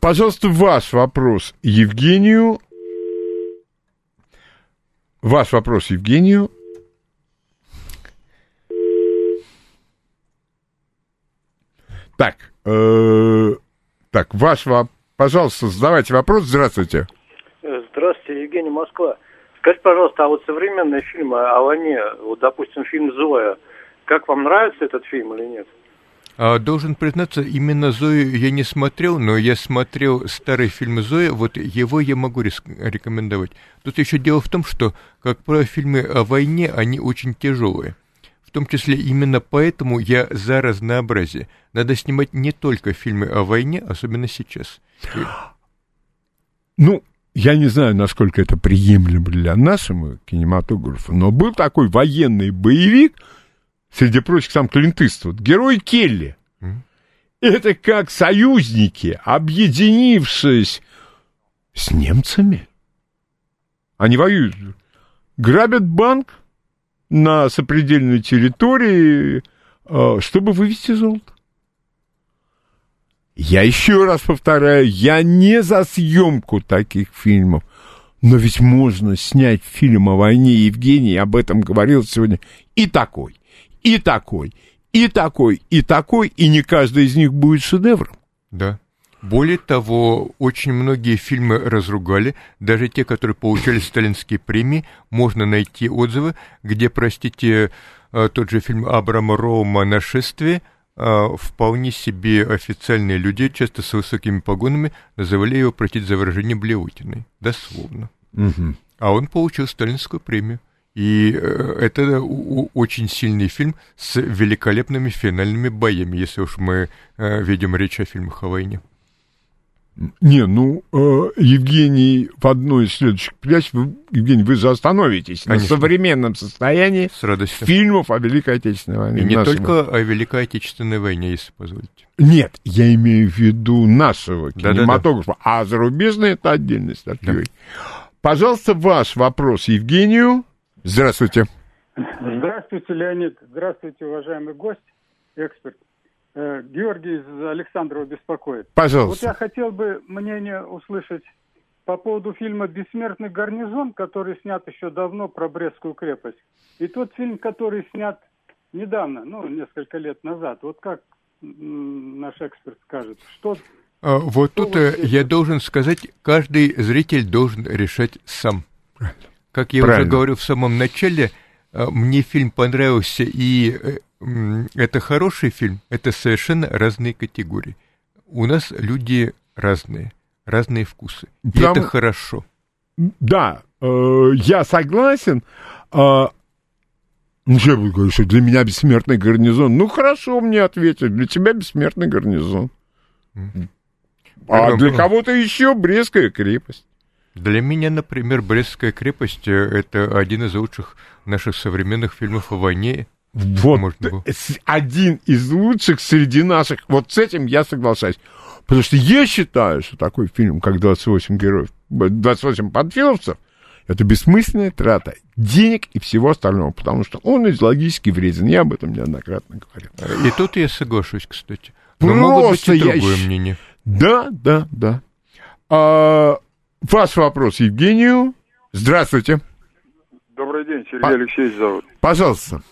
Пожалуйста, ваш вопрос Евгению Ваш вопрос Евгению. Так, э, так, ваш вопрос. Пожалуйста, задавайте вопрос. Здравствуйте. Здравствуйте, Евгений Москва. Скажите, пожалуйста, а вот современные фильмы о войне, вот, допустим, фильм «Зоя», как вам нравится этот фильм или нет? А, должен признаться, именно Зою я не смотрел, но я смотрел старый фильм Зоя, вот его я могу рекомендовать. Тут еще дело в том, что, как правило, фильмы о войне, они очень тяжелые. В том числе именно поэтому я за разнообразие. Надо снимать не только фильмы о войне, особенно сейчас. Ну, я не знаю, насколько это приемлемо для нашего кинематографа, но был такой военный боевик – среди прочих сам Клинт Иствуд, герой Келли. Это как союзники, объединившись с немцами. Они воюют, грабят банк на сопредельной территории, э, чтобы вывести золото. Я еще раз повторяю, я не за съемку таких фильмов. Но ведь можно снять фильм о войне, Евгений об этом говорил сегодня, и такой и такой, и такой, и такой, и не каждый из них будет шедевром. Да. Более того, очень многие фильмы разругали, даже те, которые получали сталинские премии, можно найти отзывы, где, простите, э, тот же фильм Абрама Роума «Нашествие», вполне себе официальные люди, часто с высокими погонами, называли его, простите за выражение, блевотиной, дословно. Угу. А он получил сталинскую премию. И э, это очень сильный фильм с великолепными финальными боями, если уж мы э, видим речь о фильмах о войне. Не, ну, э, Евгений, в одной из следующих передач, вы, Евгений, вы же остановитесь Конечно. на современном состоянии С радостью. фильмов о Великой Отечественной войне. И не нашего. только о Великой Отечественной войне, если позволите. Нет, я имею в виду нашего кинематографа, Да-да-да. а зарубежный это отдельный статьей. Да. Пожалуйста, ваш вопрос Евгению. Здравствуйте. Здравствуйте, Леонид. Здравствуйте, уважаемый гость, эксперт. Э, Георгий из Александрова беспокоит. Пожалуйста. Вот я хотел бы мнение услышать по поводу фильма «Бессмертный гарнизон», который снят еще давно про Брестскую крепость. И тот фильм, который снят недавно, ну, несколько лет назад. Вот как наш эксперт скажет, что... А, вот что тут вот я должен сказать, каждый зритель должен решать сам. Как я Правильно. уже говорил в самом начале, э, мне фильм понравился и э, это хороший фильм, это совершенно разные категории. У нас люди разные, разные вкусы. И Прям- это хорошо. Да, э, я согласен. А, ну, я буду говорить, что для меня бессмертный гарнизон. Ну, хорошо мне ответили, для тебя бессмертный гарнизон. А для кого-то еще Брестская крепость. Для меня, например, Брестская крепость это один из лучших наших современных фильмов о войне. Вот Можно один из лучших среди наших. Вот с этим я соглашаюсь. Потому что я считаю, что такой фильм, как 28 героев, б- 28 панфиловцев, это бессмысленная трата денег и всего остального, потому что он идеологически вреден. Я об этом неоднократно говорил. И тут я соглашусь, кстати. Но могут быть Просто и я другое щ- мнение. Да, да, да. А, ваш вопрос Евгению. Здравствуйте. Добрый день, Сергей По- Алексеевич зовут. Пожалуйста.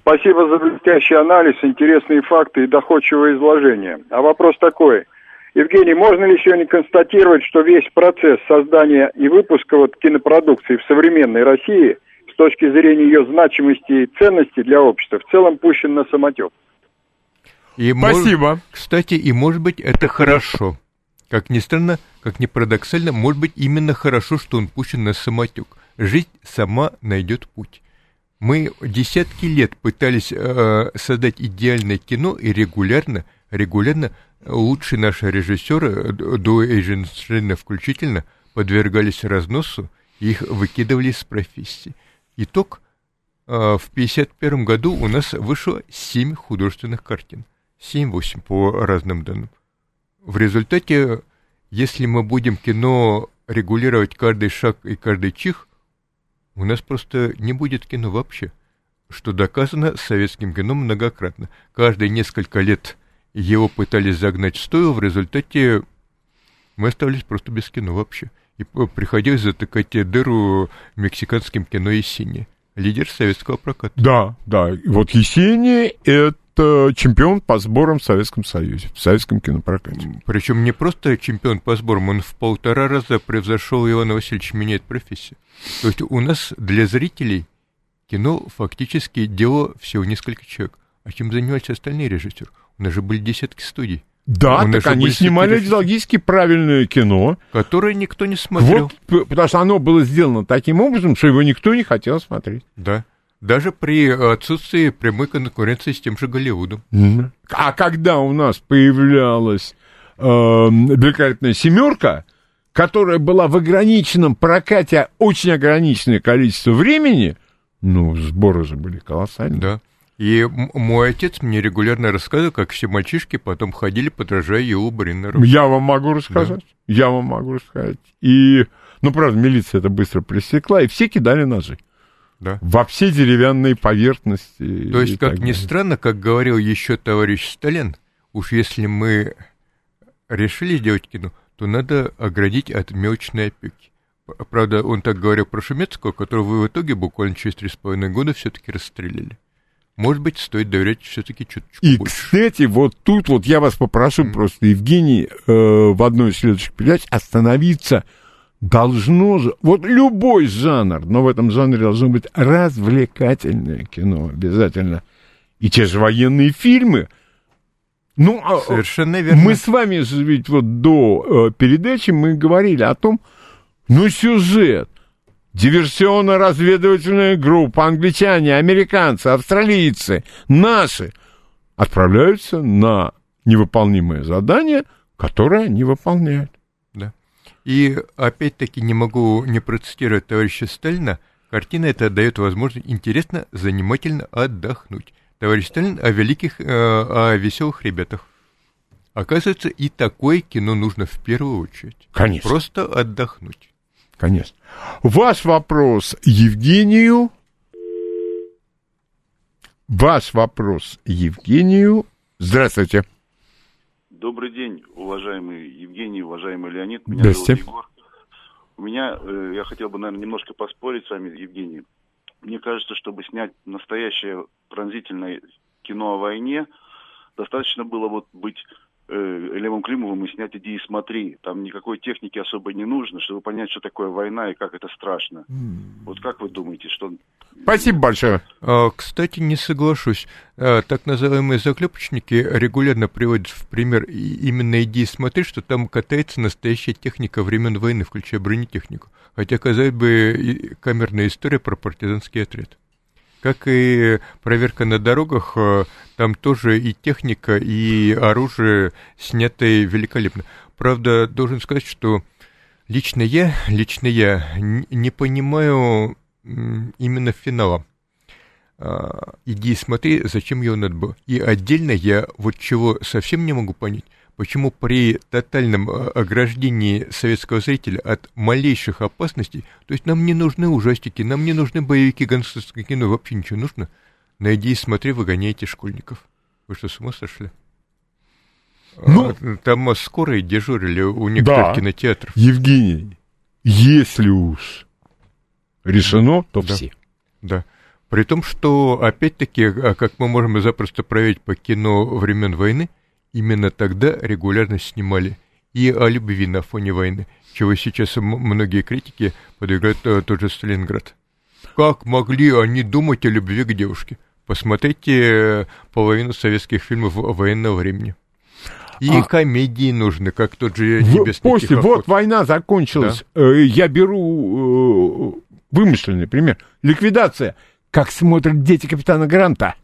Спасибо за блестящий анализ, интересные факты и доходчивое изложение. А вопрос такой. Евгений, можно ли сегодня констатировать, что весь процесс создания и выпуска вот кинопродукции в современной России с точки зрения ее значимости и ценности для общества в целом пущен на самотек? И мож- Спасибо. Кстати, и может быть это хорошо. Как ни странно, как ни парадоксально, может быть именно хорошо, что он пущен на самотек. Жизнь сама найдет путь. Мы десятки лет пытались э, создать идеальное кино и регулярно, регулярно лучшие наши режиссеры, э, до Эйзенштейна включительно, подвергались разносу, их выкидывали из профессии. Итог э, в 1951 году у нас вышло 7 художественных картин. 7-8 по разным данным. В результате, если мы будем кино регулировать каждый шаг и каждый чих, у нас просто не будет кино вообще, что доказано советским кино многократно. Каждые несколько лет его пытались загнать в стойло, в результате мы остались просто без кино вообще. И приходилось затыкать дыру мексиканским кино и сине. Лидер советского проката. Да, да. Вот Есения — это чемпион по сборам в Советском Союзе, в советском кинопрокате. Причем не просто чемпион по сборам, он в полтора раза превзошел Ивана Васильевича меняет профессию. То есть у нас для зрителей кино фактически дело всего несколько человек. А чем занимались остальные режиссеры? У нас же были десятки студий, Да, нас так они снимали идеологически правильное кино. которые никто не смотрел. Вот, потому что оно было сделано таким образом, что его никто не хотел смотреть. Да. Даже при отсутствии прямой конкуренции с тем же Голливудом. А когда у нас появлялась э, великолепная семерка, которая была в ограниченном прокате очень ограниченное количество времени, ну, сборы же были колоссальные. Да. И мой отец мне регулярно рассказывал, как все мальчишки потом ходили, подражая его Бриннеру. Я вам могу рассказать. Я вам могу рассказать. И, ну, правда, милиция это быстро пресекла, и все кидали ножи. Да. Во все деревянные поверхности. То есть, как ни странно, как говорил еще товарищ Сталин, уж если мы решили сделать кино, то надо оградить от мелочной опеки. Правда, он так говорил про Шумецкого, которого в итоге буквально через три с половиной года все-таки расстреляли. Может быть, стоит доверять все-таки чуточку И, больше. кстати, вот тут вот я вас попрошу просто, Евгений, э, в одной из следующих передач остановиться должно же... Вот любой жанр, но в этом жанре должно быть развлекательное кино обязательно. И те же военные фильмы. Ну, а, Совершенно верно. мы с вами же ведь вот до э, передачи мы говорили о том, ну, сюжет. Диверсионно-разведывательная группа, англичане, американцы, австралийцы, наши отправляются на невыполнимое задание, которое они выполняют. И опять-таки не могу не процитировать товарища Сталина. Картина эта дает возможность интересно, занимательно отдохнуть. Товарищ Сталин о великих, э, о веселых ребятах. Оказывается, и такое кино нужно в первую очередь. Конечно. Просто отдохнуть. Конечно. Ваш вопрос Евгению. Ваш вопрос Евгению. Здравствуйте. Добрый день, уважаемый Евгений, уважаемый Леонид. Меня Здрасте. зовут Егор. У меня, э, я хотел бы, наверное, немножко поспорить с вами, Евгений. Мне кажется, чтобы снять настоящее пронзительное кино о войне, достаточно было вот быть Левом Климовым и снять «Иди и смотри». Там никакой техники особо не нужно, чтобы понять, что такое война и как это страшно. Вот как вы думаете, что... Спасибо большое. А, Кстати, не соглашусь. А, Так называемые заклепочники регулярно приводят в пример именно иди и смотри, что там катается настоящая техника времен войны, включая бронетехнику. Хотя, казалось бы, камерная история про партизанский отряд. Как и проверка на дорогах, э, там тоже и техника, и оружие снятые великолепно. Правда, должен сказать, что лично я, лично я не понимаю именно финала. А, Иди и смотри, зачем его надо было. И отдельно я вот чего совсем не могу понять, почему при тотальном а, ограждении советского зрителя от малейших опасностей, то есть нам не нужны ужастики, нам не нужны боевики, гангстерское кино, вообще ничего нужно. Найди и смотри, выгоняйте школьников. Вы что, с ума сошли? Ну- А, там а, скорые дежурили у некоторых Да. кинотеатров. Евгений, если уж решено, то Да. все. Да. При том, что, опять-таки, а как мы можем запросто проверить по кино времен войны, именно тогда регулярно снимали и о любви на фоне войны, чего сейчас многие критики подвигают э, тот же Сталинград. Как могли они думать о любви к девушке? Посмотрите э, половину советских фильмов военного времени. И А- комедии нужны, как тот же «Небесный после, тихоход». вот война закончилась. Э, Я беру э, вымышленный пример. Ликвидация. Как смотрят дети капитана Гранта.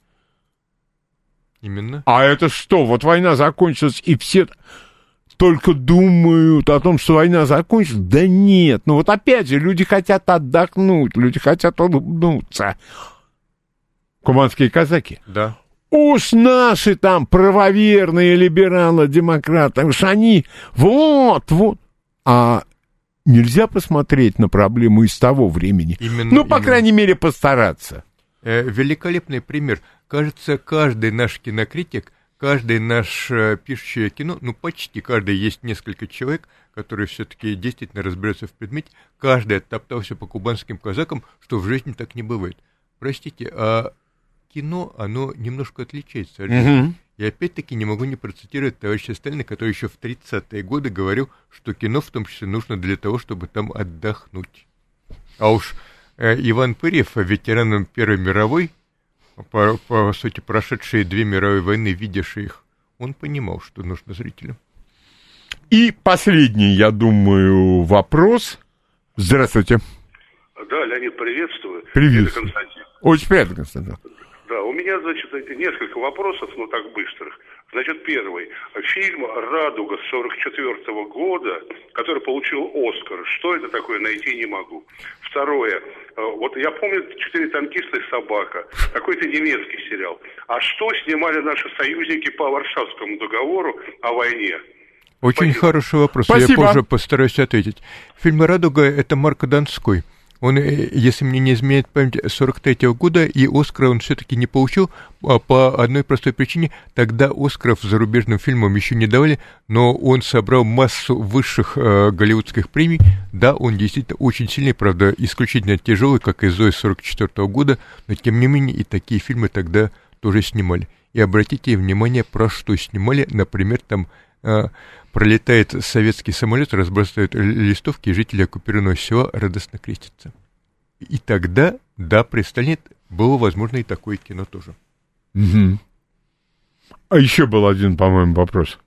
Именно. А это что? Вот война закончилась, и все только думают о том, что война закончилась. Да нет. Ну вот опять же, люди хотят отдохнуть, люди хотят улыбнуться. Кубанские казаки. Да. Уж наши там правоверные либералы, демократы, уж они вот, вот. А нельзя посмотреть на проблему из того времени. Именно, ну, по именно. крайней мере, постараться. Э, Великолепный пример. Кажется, каждый наш кинокритик, каждый наш э, пишущий кино, ну почти каждый, есть несколько человек, которые все-таки действительно разбираются в предмете, каждый оттоптался по кубанским казакам, что в жизни так не бывает. Простите, а кино, оно немножко отличается от жизни. И опять-таки не могу не процитировать товарища Сталина, который еще в 30-е годы говорил, что кино в том числе нужно для того, чтобы там отдохнуть. А уж Иван Пырьев, ветераном Первой мировой, по, по сути, прошедшие две мировые войны, видевший их, он понимал, что нужно зрителям. И последний, я думаю, вопрос. Здравствуйте. Да, Леонид, приветствую. Приветствую. Очень приятно, Константин. Да, у меня, значит, несколько вопросов, но так быстрых. Значит, первый. Фильм «Радуга» 44 года, который получил «Оскар». Что это такое, найти не могу. Второе. Э, Вот я помню «Четыре танкиста и собака». Какой-то немецкий сериал. А что снимали наши союзники по Варшавскому договору о войне? Очень хороший вопрос, Спасибо. я позже постараюсь ответить. Фильм «Радуга» — это Марк Донской. Он, э, если мне не изменяет память, 43-го года, и Оскара он все-таки не получил а, по одной простой причине. Тогда Оскаров зарубежным фильмам еще не давали, но он собрал массу высших э, голливудских премий. Да, он действительно очень сильный, правда, исключительно тяжелый, как и Зои 44 года, но тем не менее и такие фильмы тогда тоже снимали. И обратите внимание, про что снимали, например, там э, пролетает советский самолет, разбрасывает листовки, и жители оккупированного села радостно крестятся. И тогда, да, при Сталине было возможно и такое кино тоже. Мгм. А еще был один, по-моему, вопрос.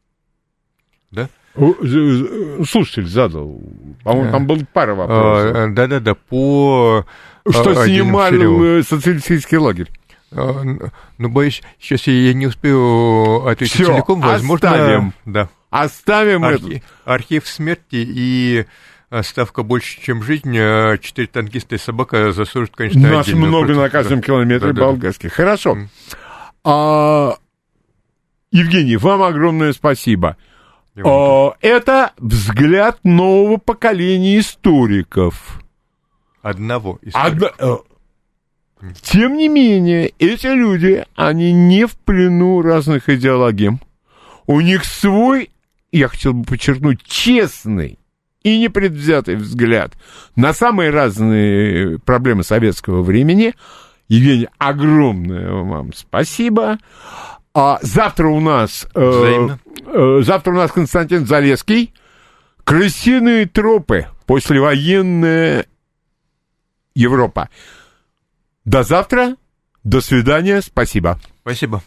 Да? Слушатель задал. По-моему, Да. там был пара вопросов. А, Да-да-да, по... Что а, отдельным снимал сериалам. э, социалистический лагерь? А, Ну, боюсь, сейчас я не успею ответить Всё, целиком. Возможно, оставим. да. Оставим Архи- это. Архив смерти и а, ставка больше, чем жизнь. а, Четыре танкиста и собака заслужат, конечно, У нас много на каждом километре Да-да-да. болгарских. Хорошо. М. А, Евгений, вам огромное спасибо. А, Это взгляд нового поколения историков. Одного из Одна- э, Тем не менее, эти люди, они не в плену разных идеологий. У них свой, я хотел бы подчеркнуть, честный и непредвзятый взгляд на самые разные проблемы советского времени. Евгений, огромное вам спасибо. А завтра у нас... э, э, завтра у нас Константин Залеский. Крысиные тропы. Послевоенная Европа. До завтра. До свидания. Спасибо. Спасибо.